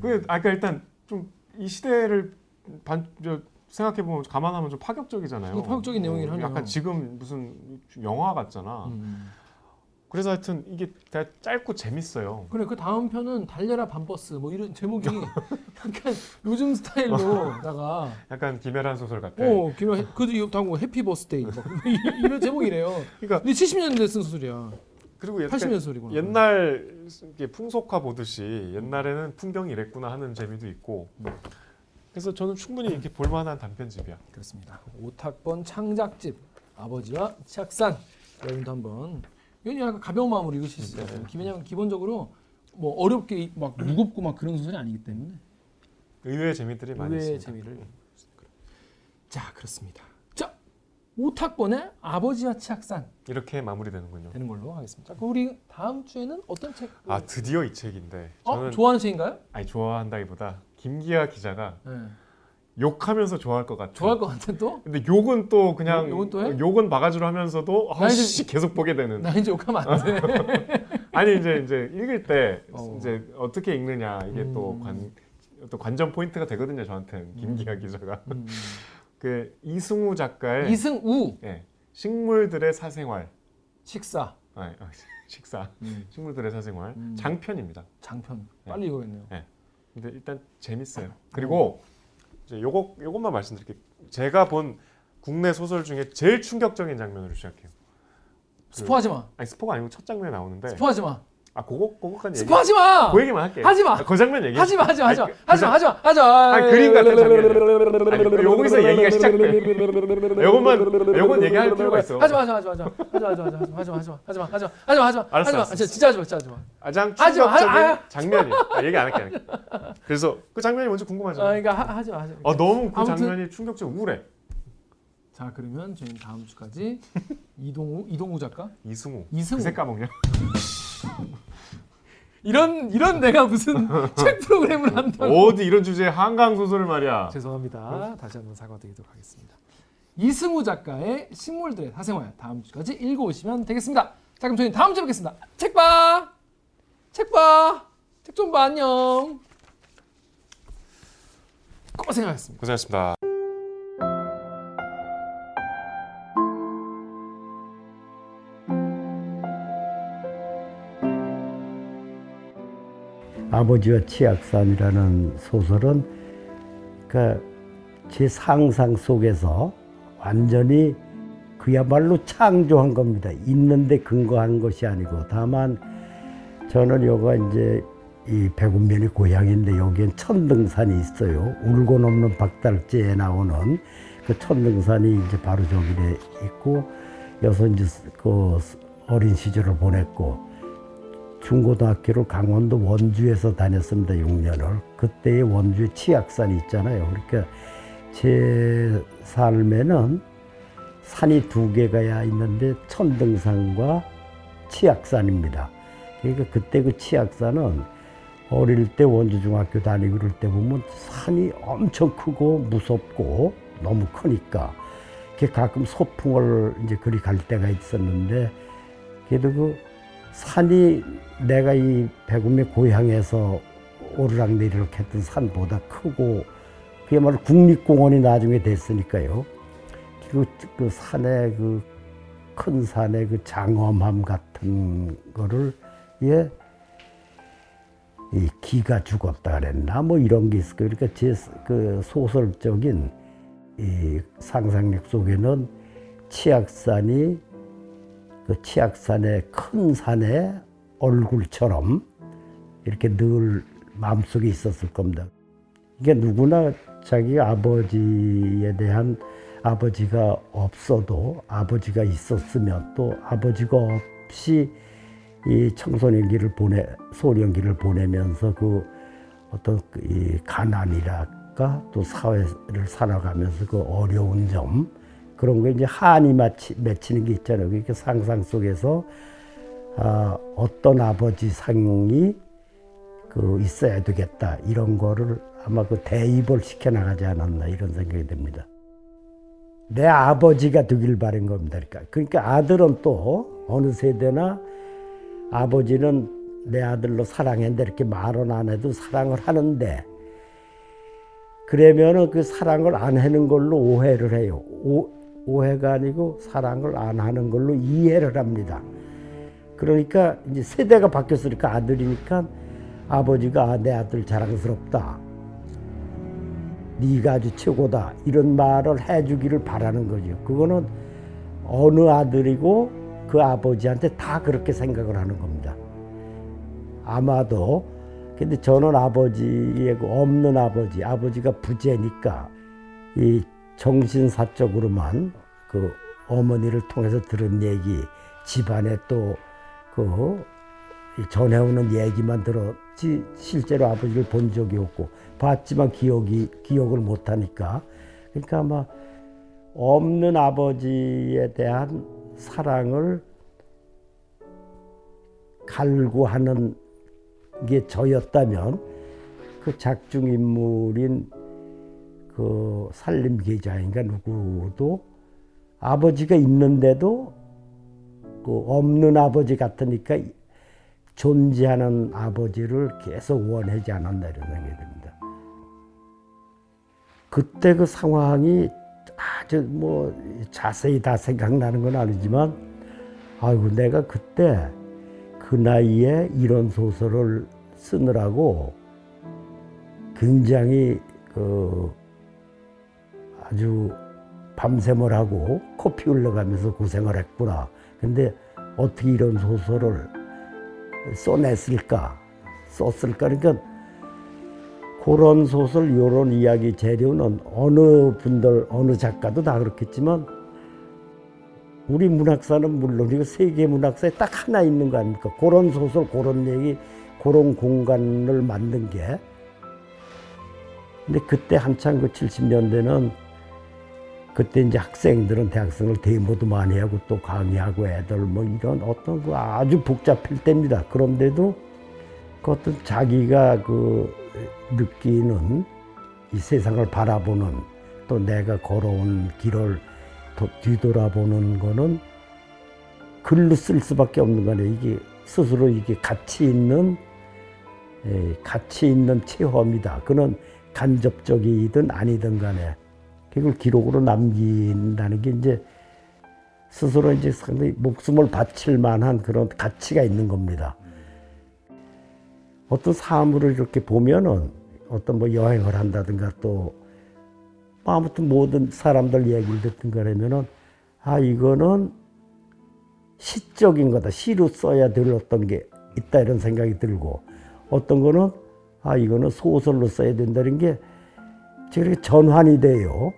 그 아까 일단 좀 이 시대를 반, 저, 생각해 보면 감안하면 좀 파격적이잖아요. 어, 파격적인 내용이긴 하네요. 약간 지금 무슨 영화 같잖아. 음. 그래서 하여튼 이게 다 짧고 재밌어요. 그래 그 다음 편은 달려라 밤버스 뭐 이런 제목이 [laughs] 약간 요즘 스타일로다가 약간 김혜란 소설 같아. 어김 그도 당고 해피 버스데이 막 이- [laughs] 이런 제목이래요. 그러니까 근데 70년대 쓴 소설이야. 그리고 약간 80년 소설이구나. 옛날 풍속화 보듯이 옛날에는 풍경이 이랬구나 하는 재미도 있고 그래서 저는 충분히 이렇게 볼만한 단편집이야. 그렇습니다. 오탁번 창작집 아버지와 치악산 여러분도 한번 이건 약간 가벼운 마음으로 읽으실 수 있어요. 왜냐하면 기본적으로 뭐 어렵게 막 무겁고 막 그런 소설이 아니기 때문에 의외의 재미들이 많이 의외의 있습니다. 재미를 자 그렇습니다. 자 오탁번의 아버지와 치악산 이렇게 마무리되는군요. 되는 걸로 하겠습니다. 자, 우리 다음 주에는 어떤 책? 아 드디어 이 책인데 어 좋아하는 책인가요? 아니 좋아한다기보다 김기아 기자가 네. 욕하면서 좋아할 것 같아. 좋아할 것 같은 또. 근데 욕은 또 그냥 욕- 욕은 또 해? 욕은 바가지로 이제- 아씨 계속 보게 되는. 나 이제 욕하면 안 돼. [laughs] 아니 이제 이제 읽을 때 어. 이제 어떻게 읽느냐 이게 음. 또관 또 관전 포인트가 되거든요 저한테는 김기아 기자가 음. [laughs] 그 이승우 작가의 이승우 예, 식물들의 사생활 식사 아, 아, 식사 음. 식물들의 사생활 음. 장편입니다. 장편 빨리 읽어야겠네요. 근데 일단 재밌어요. 그리고 이제 요거 요것만 말씀드릴게요. 제가 본 국내 소설 중에 제일 충격적인 장면으로 시작해요. 그- 스포하지 마. 아니 스포가 아니고 첫 장면에 나오는데 스포하지 마. 아 그거 그거까지. 스포하지 마. 그 얘기만 할게. 하지 마. 아, 그 장면 얘기. 하지 마, 하지 마, 하지 마, 그 하지 마, 하지 마, 하지 마. 아니, 그림 같은. 아니, 요거에서 얘기가 시작돼. 요것만 요건 얘기할 필요가 있어. 하지 마, 하지 마, 하지 마, 하지 마, 하지 마, 하지 마, 하지 마, 하지 마, 하지 마, 하지 마, 하지 마, 하지 마. 진짜, 하지 마, 진짜 하지 마. 가장 충격적인 아. 장면이. 아, 얘기 안 할게. 안 할게. 그래서 그 장면이 먼저 아, 궁금하잖아. 그러니까 하, 하지 마, 하지 마. 아 너무 그 장면이 충격적 우울해. 자, 그러면 저희 다음 주까지 이동우, 이동우 작가, 이승우. 이승우. 그새 까먹냐? [laughs] 이런 이런 내가 무슨 [laughs] 책 프로그램을 한다고. 어디 이런 주제에 한강 소설을 말이야. 죄송합니다. 다시 한번 사과드리도록 하겠습니다. 이승우 작가의 식물들의 사생활 다음 주까지 읽어오시면 되겠습니다. 자 그럼 저희 다음 주에 뵙겠습니다. 책 봐, 책 봐, 책 좀 봐 안녕. 고생하셨습니다. 고생하셨습니다. 아버지와 치악산이라는 소설은 그러니까 제 상상 속에서 완전히 그야말로 창조한 겁니다. 있는데 근거한 것이 아니고 다만 저는 여가 이제 이 백운면이 고향인데 여기엔 천등산이 있어요. 울고 넘는 박달재에 나오는 그 천등산이 이제 바로 저기에 있고 여기서 이제 그 어린 시절을 보냈고 중고등학교를 강원도 원주에서 다녔습니다. 6년을. 그때의 원주에 치악산이 있잖아요. 그러니까 제 삶에는 산이 두 개가 있는데 천등산과 치악산입니다. 그러니까 그때 그 치악산은 어릴 때 원주중학교 다니고 그럴 때 보면 산이 엄청 크고 무섭고 너무 크니까 이렇게 가끔 소풍을 이제 그리 갈 때가 있었는데 그래도 그 산이 내가 이 백운의 고향에서 오르락내리락 했던 산보다 크고 그야말로 국립공원이 나중에 됐으니까요. 그, 그 산의 그 큰 산의 그 장엄함 같은 거를 예, 이 기가 죽었다 그랬나 뭐 이런 게 있을 거예요. 그러니까 제 그 소설적인 이 상상력 속에는 치악산이 그 치악산의 큰 산의 얼굴처럼 이렇게 늘 마음속에 있었을 겁니다. 이게 누구나 자기 아버지에 대한 아버지가 없어도 아버지가 있었으면 또 아버지가 없이 이 청소년기를 보내 소년기를 보내면서 그 어떤 그이 가난이랄까 또 사회를 살아가면서 그 어려운 점 그런 게 이제 한이 맺히, 맺히는 게 있잖아요. 그러니까 상상 속에서 아, 어떤 아버지 상이 그 있어야 되겠다 이런 거를 아마 그 대입을 시켜 나가지 않았나 이런 생각이 듭니다. 내 아버지가 되길 바란 겁니다. 그러니까, 그러니까 아들은 또 어느 세대나 아버지는 내 아들로 사랑했는데 이렇게 말은 안 해도 사랑을 하는데 그러면은 그 사랑을 안 하는 걸로 오해를 해요. 오, 오해가 아니고 사랑을 안 하는 걸로 이해를 합니다. 그러니까 이제 세대가 바뀌었으니까 아들이니까 아버지가 아, 내 아들 자랑스럽다. 네가 아주 최고다. 이런 말을 해주기를 바라는 거죠. 그거는 어느 아들이고 그 아버지한테 다 그렇게 생각을 하는 겁니다. 아마도 근데 저는 아버지의 그 없는 아버지, 아버지가 부재니까 이 정신사적으로만 그 어머니를 통해서 들은 얘기, 집안에 또그 전해오는 얘기만 들었지 실제로 아버지를 본 적이 없고 봤지만 기억이 기억을 못 하니까. 그러니까 아마 없는 아버지에 대한 사랑을 갈구하는 게 저였다면 그 작중 인물인 그 살림 계좌인가 누구도 아버지가 있는데도 그 없는 아버지 같으니까 존재하는 아버지를 계속 원하지 않았나 이런 생각이 듭니다. 그때 그 상황이 아주 뭐 자세히 다 생각나는 건 아니지만 아이고 내가 그때 그 나이에 이런 소설을 쓰느라고 굉장히 그 아주 밤샘을 하고 코피 흘러가면서 고생을 했구나. 근데 어떻게 이런 소설을 써냈을까 썼을까 그러니까 그런 소설 요런 이야기 재료는 어느 분들 어느 작가도 다 그렇겠지만 우리 문학사는 물론이고 세계 문학사에 딱 하나 있는 거 아닙니까? 그런 소설, 그런 얘기, 그런 공간을 만든 게. 근데 그때 한창 그 70년대는 그때 이제 학생들은 대학생을 데모도 많이 하고 또 강의하고 애들 뭐 이런 어떤 그 아주 복잡할 때입니다. 그런데도 그 어떤 자기가 그 느끼는 이 세상을 바라보는 또 내가 걸어온 길을 더 뒤돌아보는 거는 글로 쓸 수밖에 없는 거네. 이게 스스로 이게 가치 있는 에, 가치 있는 체험이다. 그는 간접적이든 아니든 간에 그걸 기록으로 남긴다는 게 이제 스스로 이제 상당히 목숨을 바칠 만한 그런 가치가 있는 겁니다. 어떤 사물을 이렇게 보면은 어떤 뭐 여행을 한다든가 또 아무튼 모든 사람들 얘기를 듣든 그러면은 아 이거는 시적인 거다 시로 써야 될 어떤 게 있다 이런 생각이 들고 어떤 거는 아 이거는 소설로 써야 된다는 게 저렇게 전환이 돼요.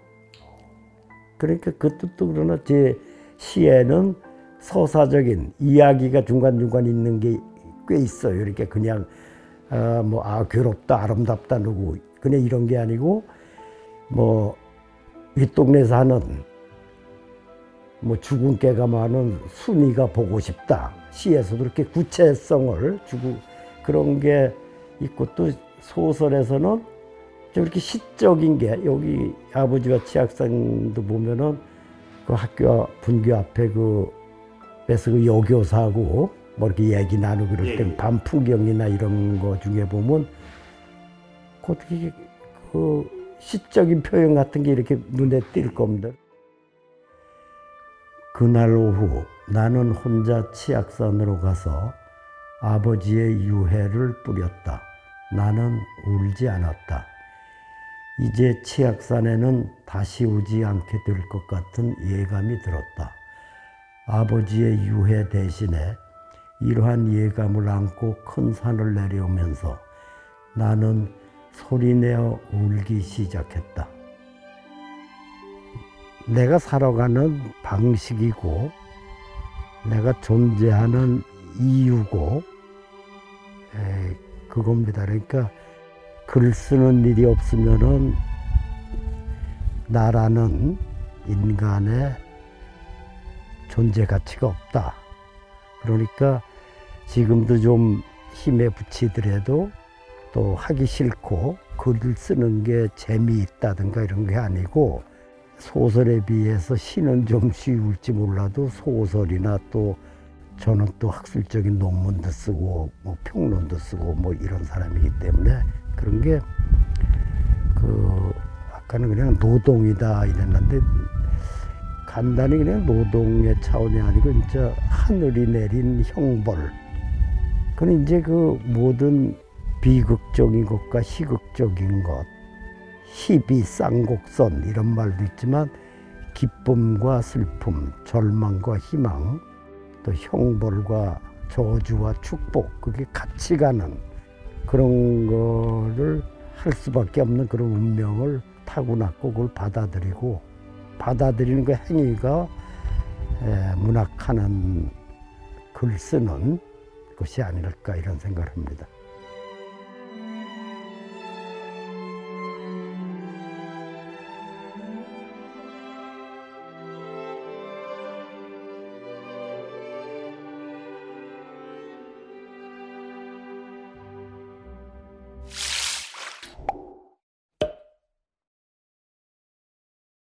그러니까 그 뜻도 그러나 제 시에는 서사적인 이야기가 중간중간 있는 게 꽤 있어요. 이렇게 그냥 아, 뭐, 아, 괴롭다, 아름답다, 누구. 그냥 이런 게 아니고, 뭐, 윗동네 사는, 뭐, 죽은 깨가 많은 순이가 보고 싶다. 시에서도 이렇게 구체성을 주고, 그런 게 있고, 또 소설에서는 좀 이렇게 시적인 게, 여기 아버지와 치학생도 보면은 그 학교 분교 앞에 그, 에서 그 여교사하고 뭐 이렇게 얘기 나누고 그럴 때밤 풍경이나 이런 거 중에 보면 그 어떻게 그 시적인 표현 같은 게 이렇게 눈에 띌 겁니다. 그날 오후 나는 혼자 치악산으로 가서 아버지의 유해를 뿌렸다. 나는 울지 않았다. 이제 치악산에는 다시 오지 않게 될 것 같은 예감이 들었다. 아버지의 유해 대신에 이러한 예감을 안고 큰 산을 내려오면서 나는 소리내어 울기 시작했다. 내가 살아가는 방식이고 내가 존재하는 이유고 에, 그겁니다. 그러니까 글 쓰는 일이 없으면은 나라는 인간의 존재 가치가 없다. 그러니까 지금도 좀 힘에 붙이더라도 또 하기 싫고 글을 쓰는 게 재미있다든가 이런 게 아니고 소설에 비해서 시는 좀 쉬울지 몰라도 소설이나 또 저는 또 학술적인 논문도 쓰고 뭐 평론도 쓰고 뭐 이런 사람이기 때문에 그런 게 그 아까는 그냥 노동이다 이랬는데 간단히 그냥 노동의 차원이 아니고 진짜 하늘이 내린 형벌. 그는 이제 그 모든 비극적인 것과 희극적인 것, 희비 쌍곡선 이런 말도 있지만 기쁨과 슬픔, 절망과 희망, 또 형벌과 저주와 축복 그게 같이 가는 그런 거를 할 수밖에 없는 그런 운명을 타고났고 그걸 받아들이고 받아들이는 그 행위가 문학하는 글 쓰는 것이 아닐까 이런 생각을 합니다.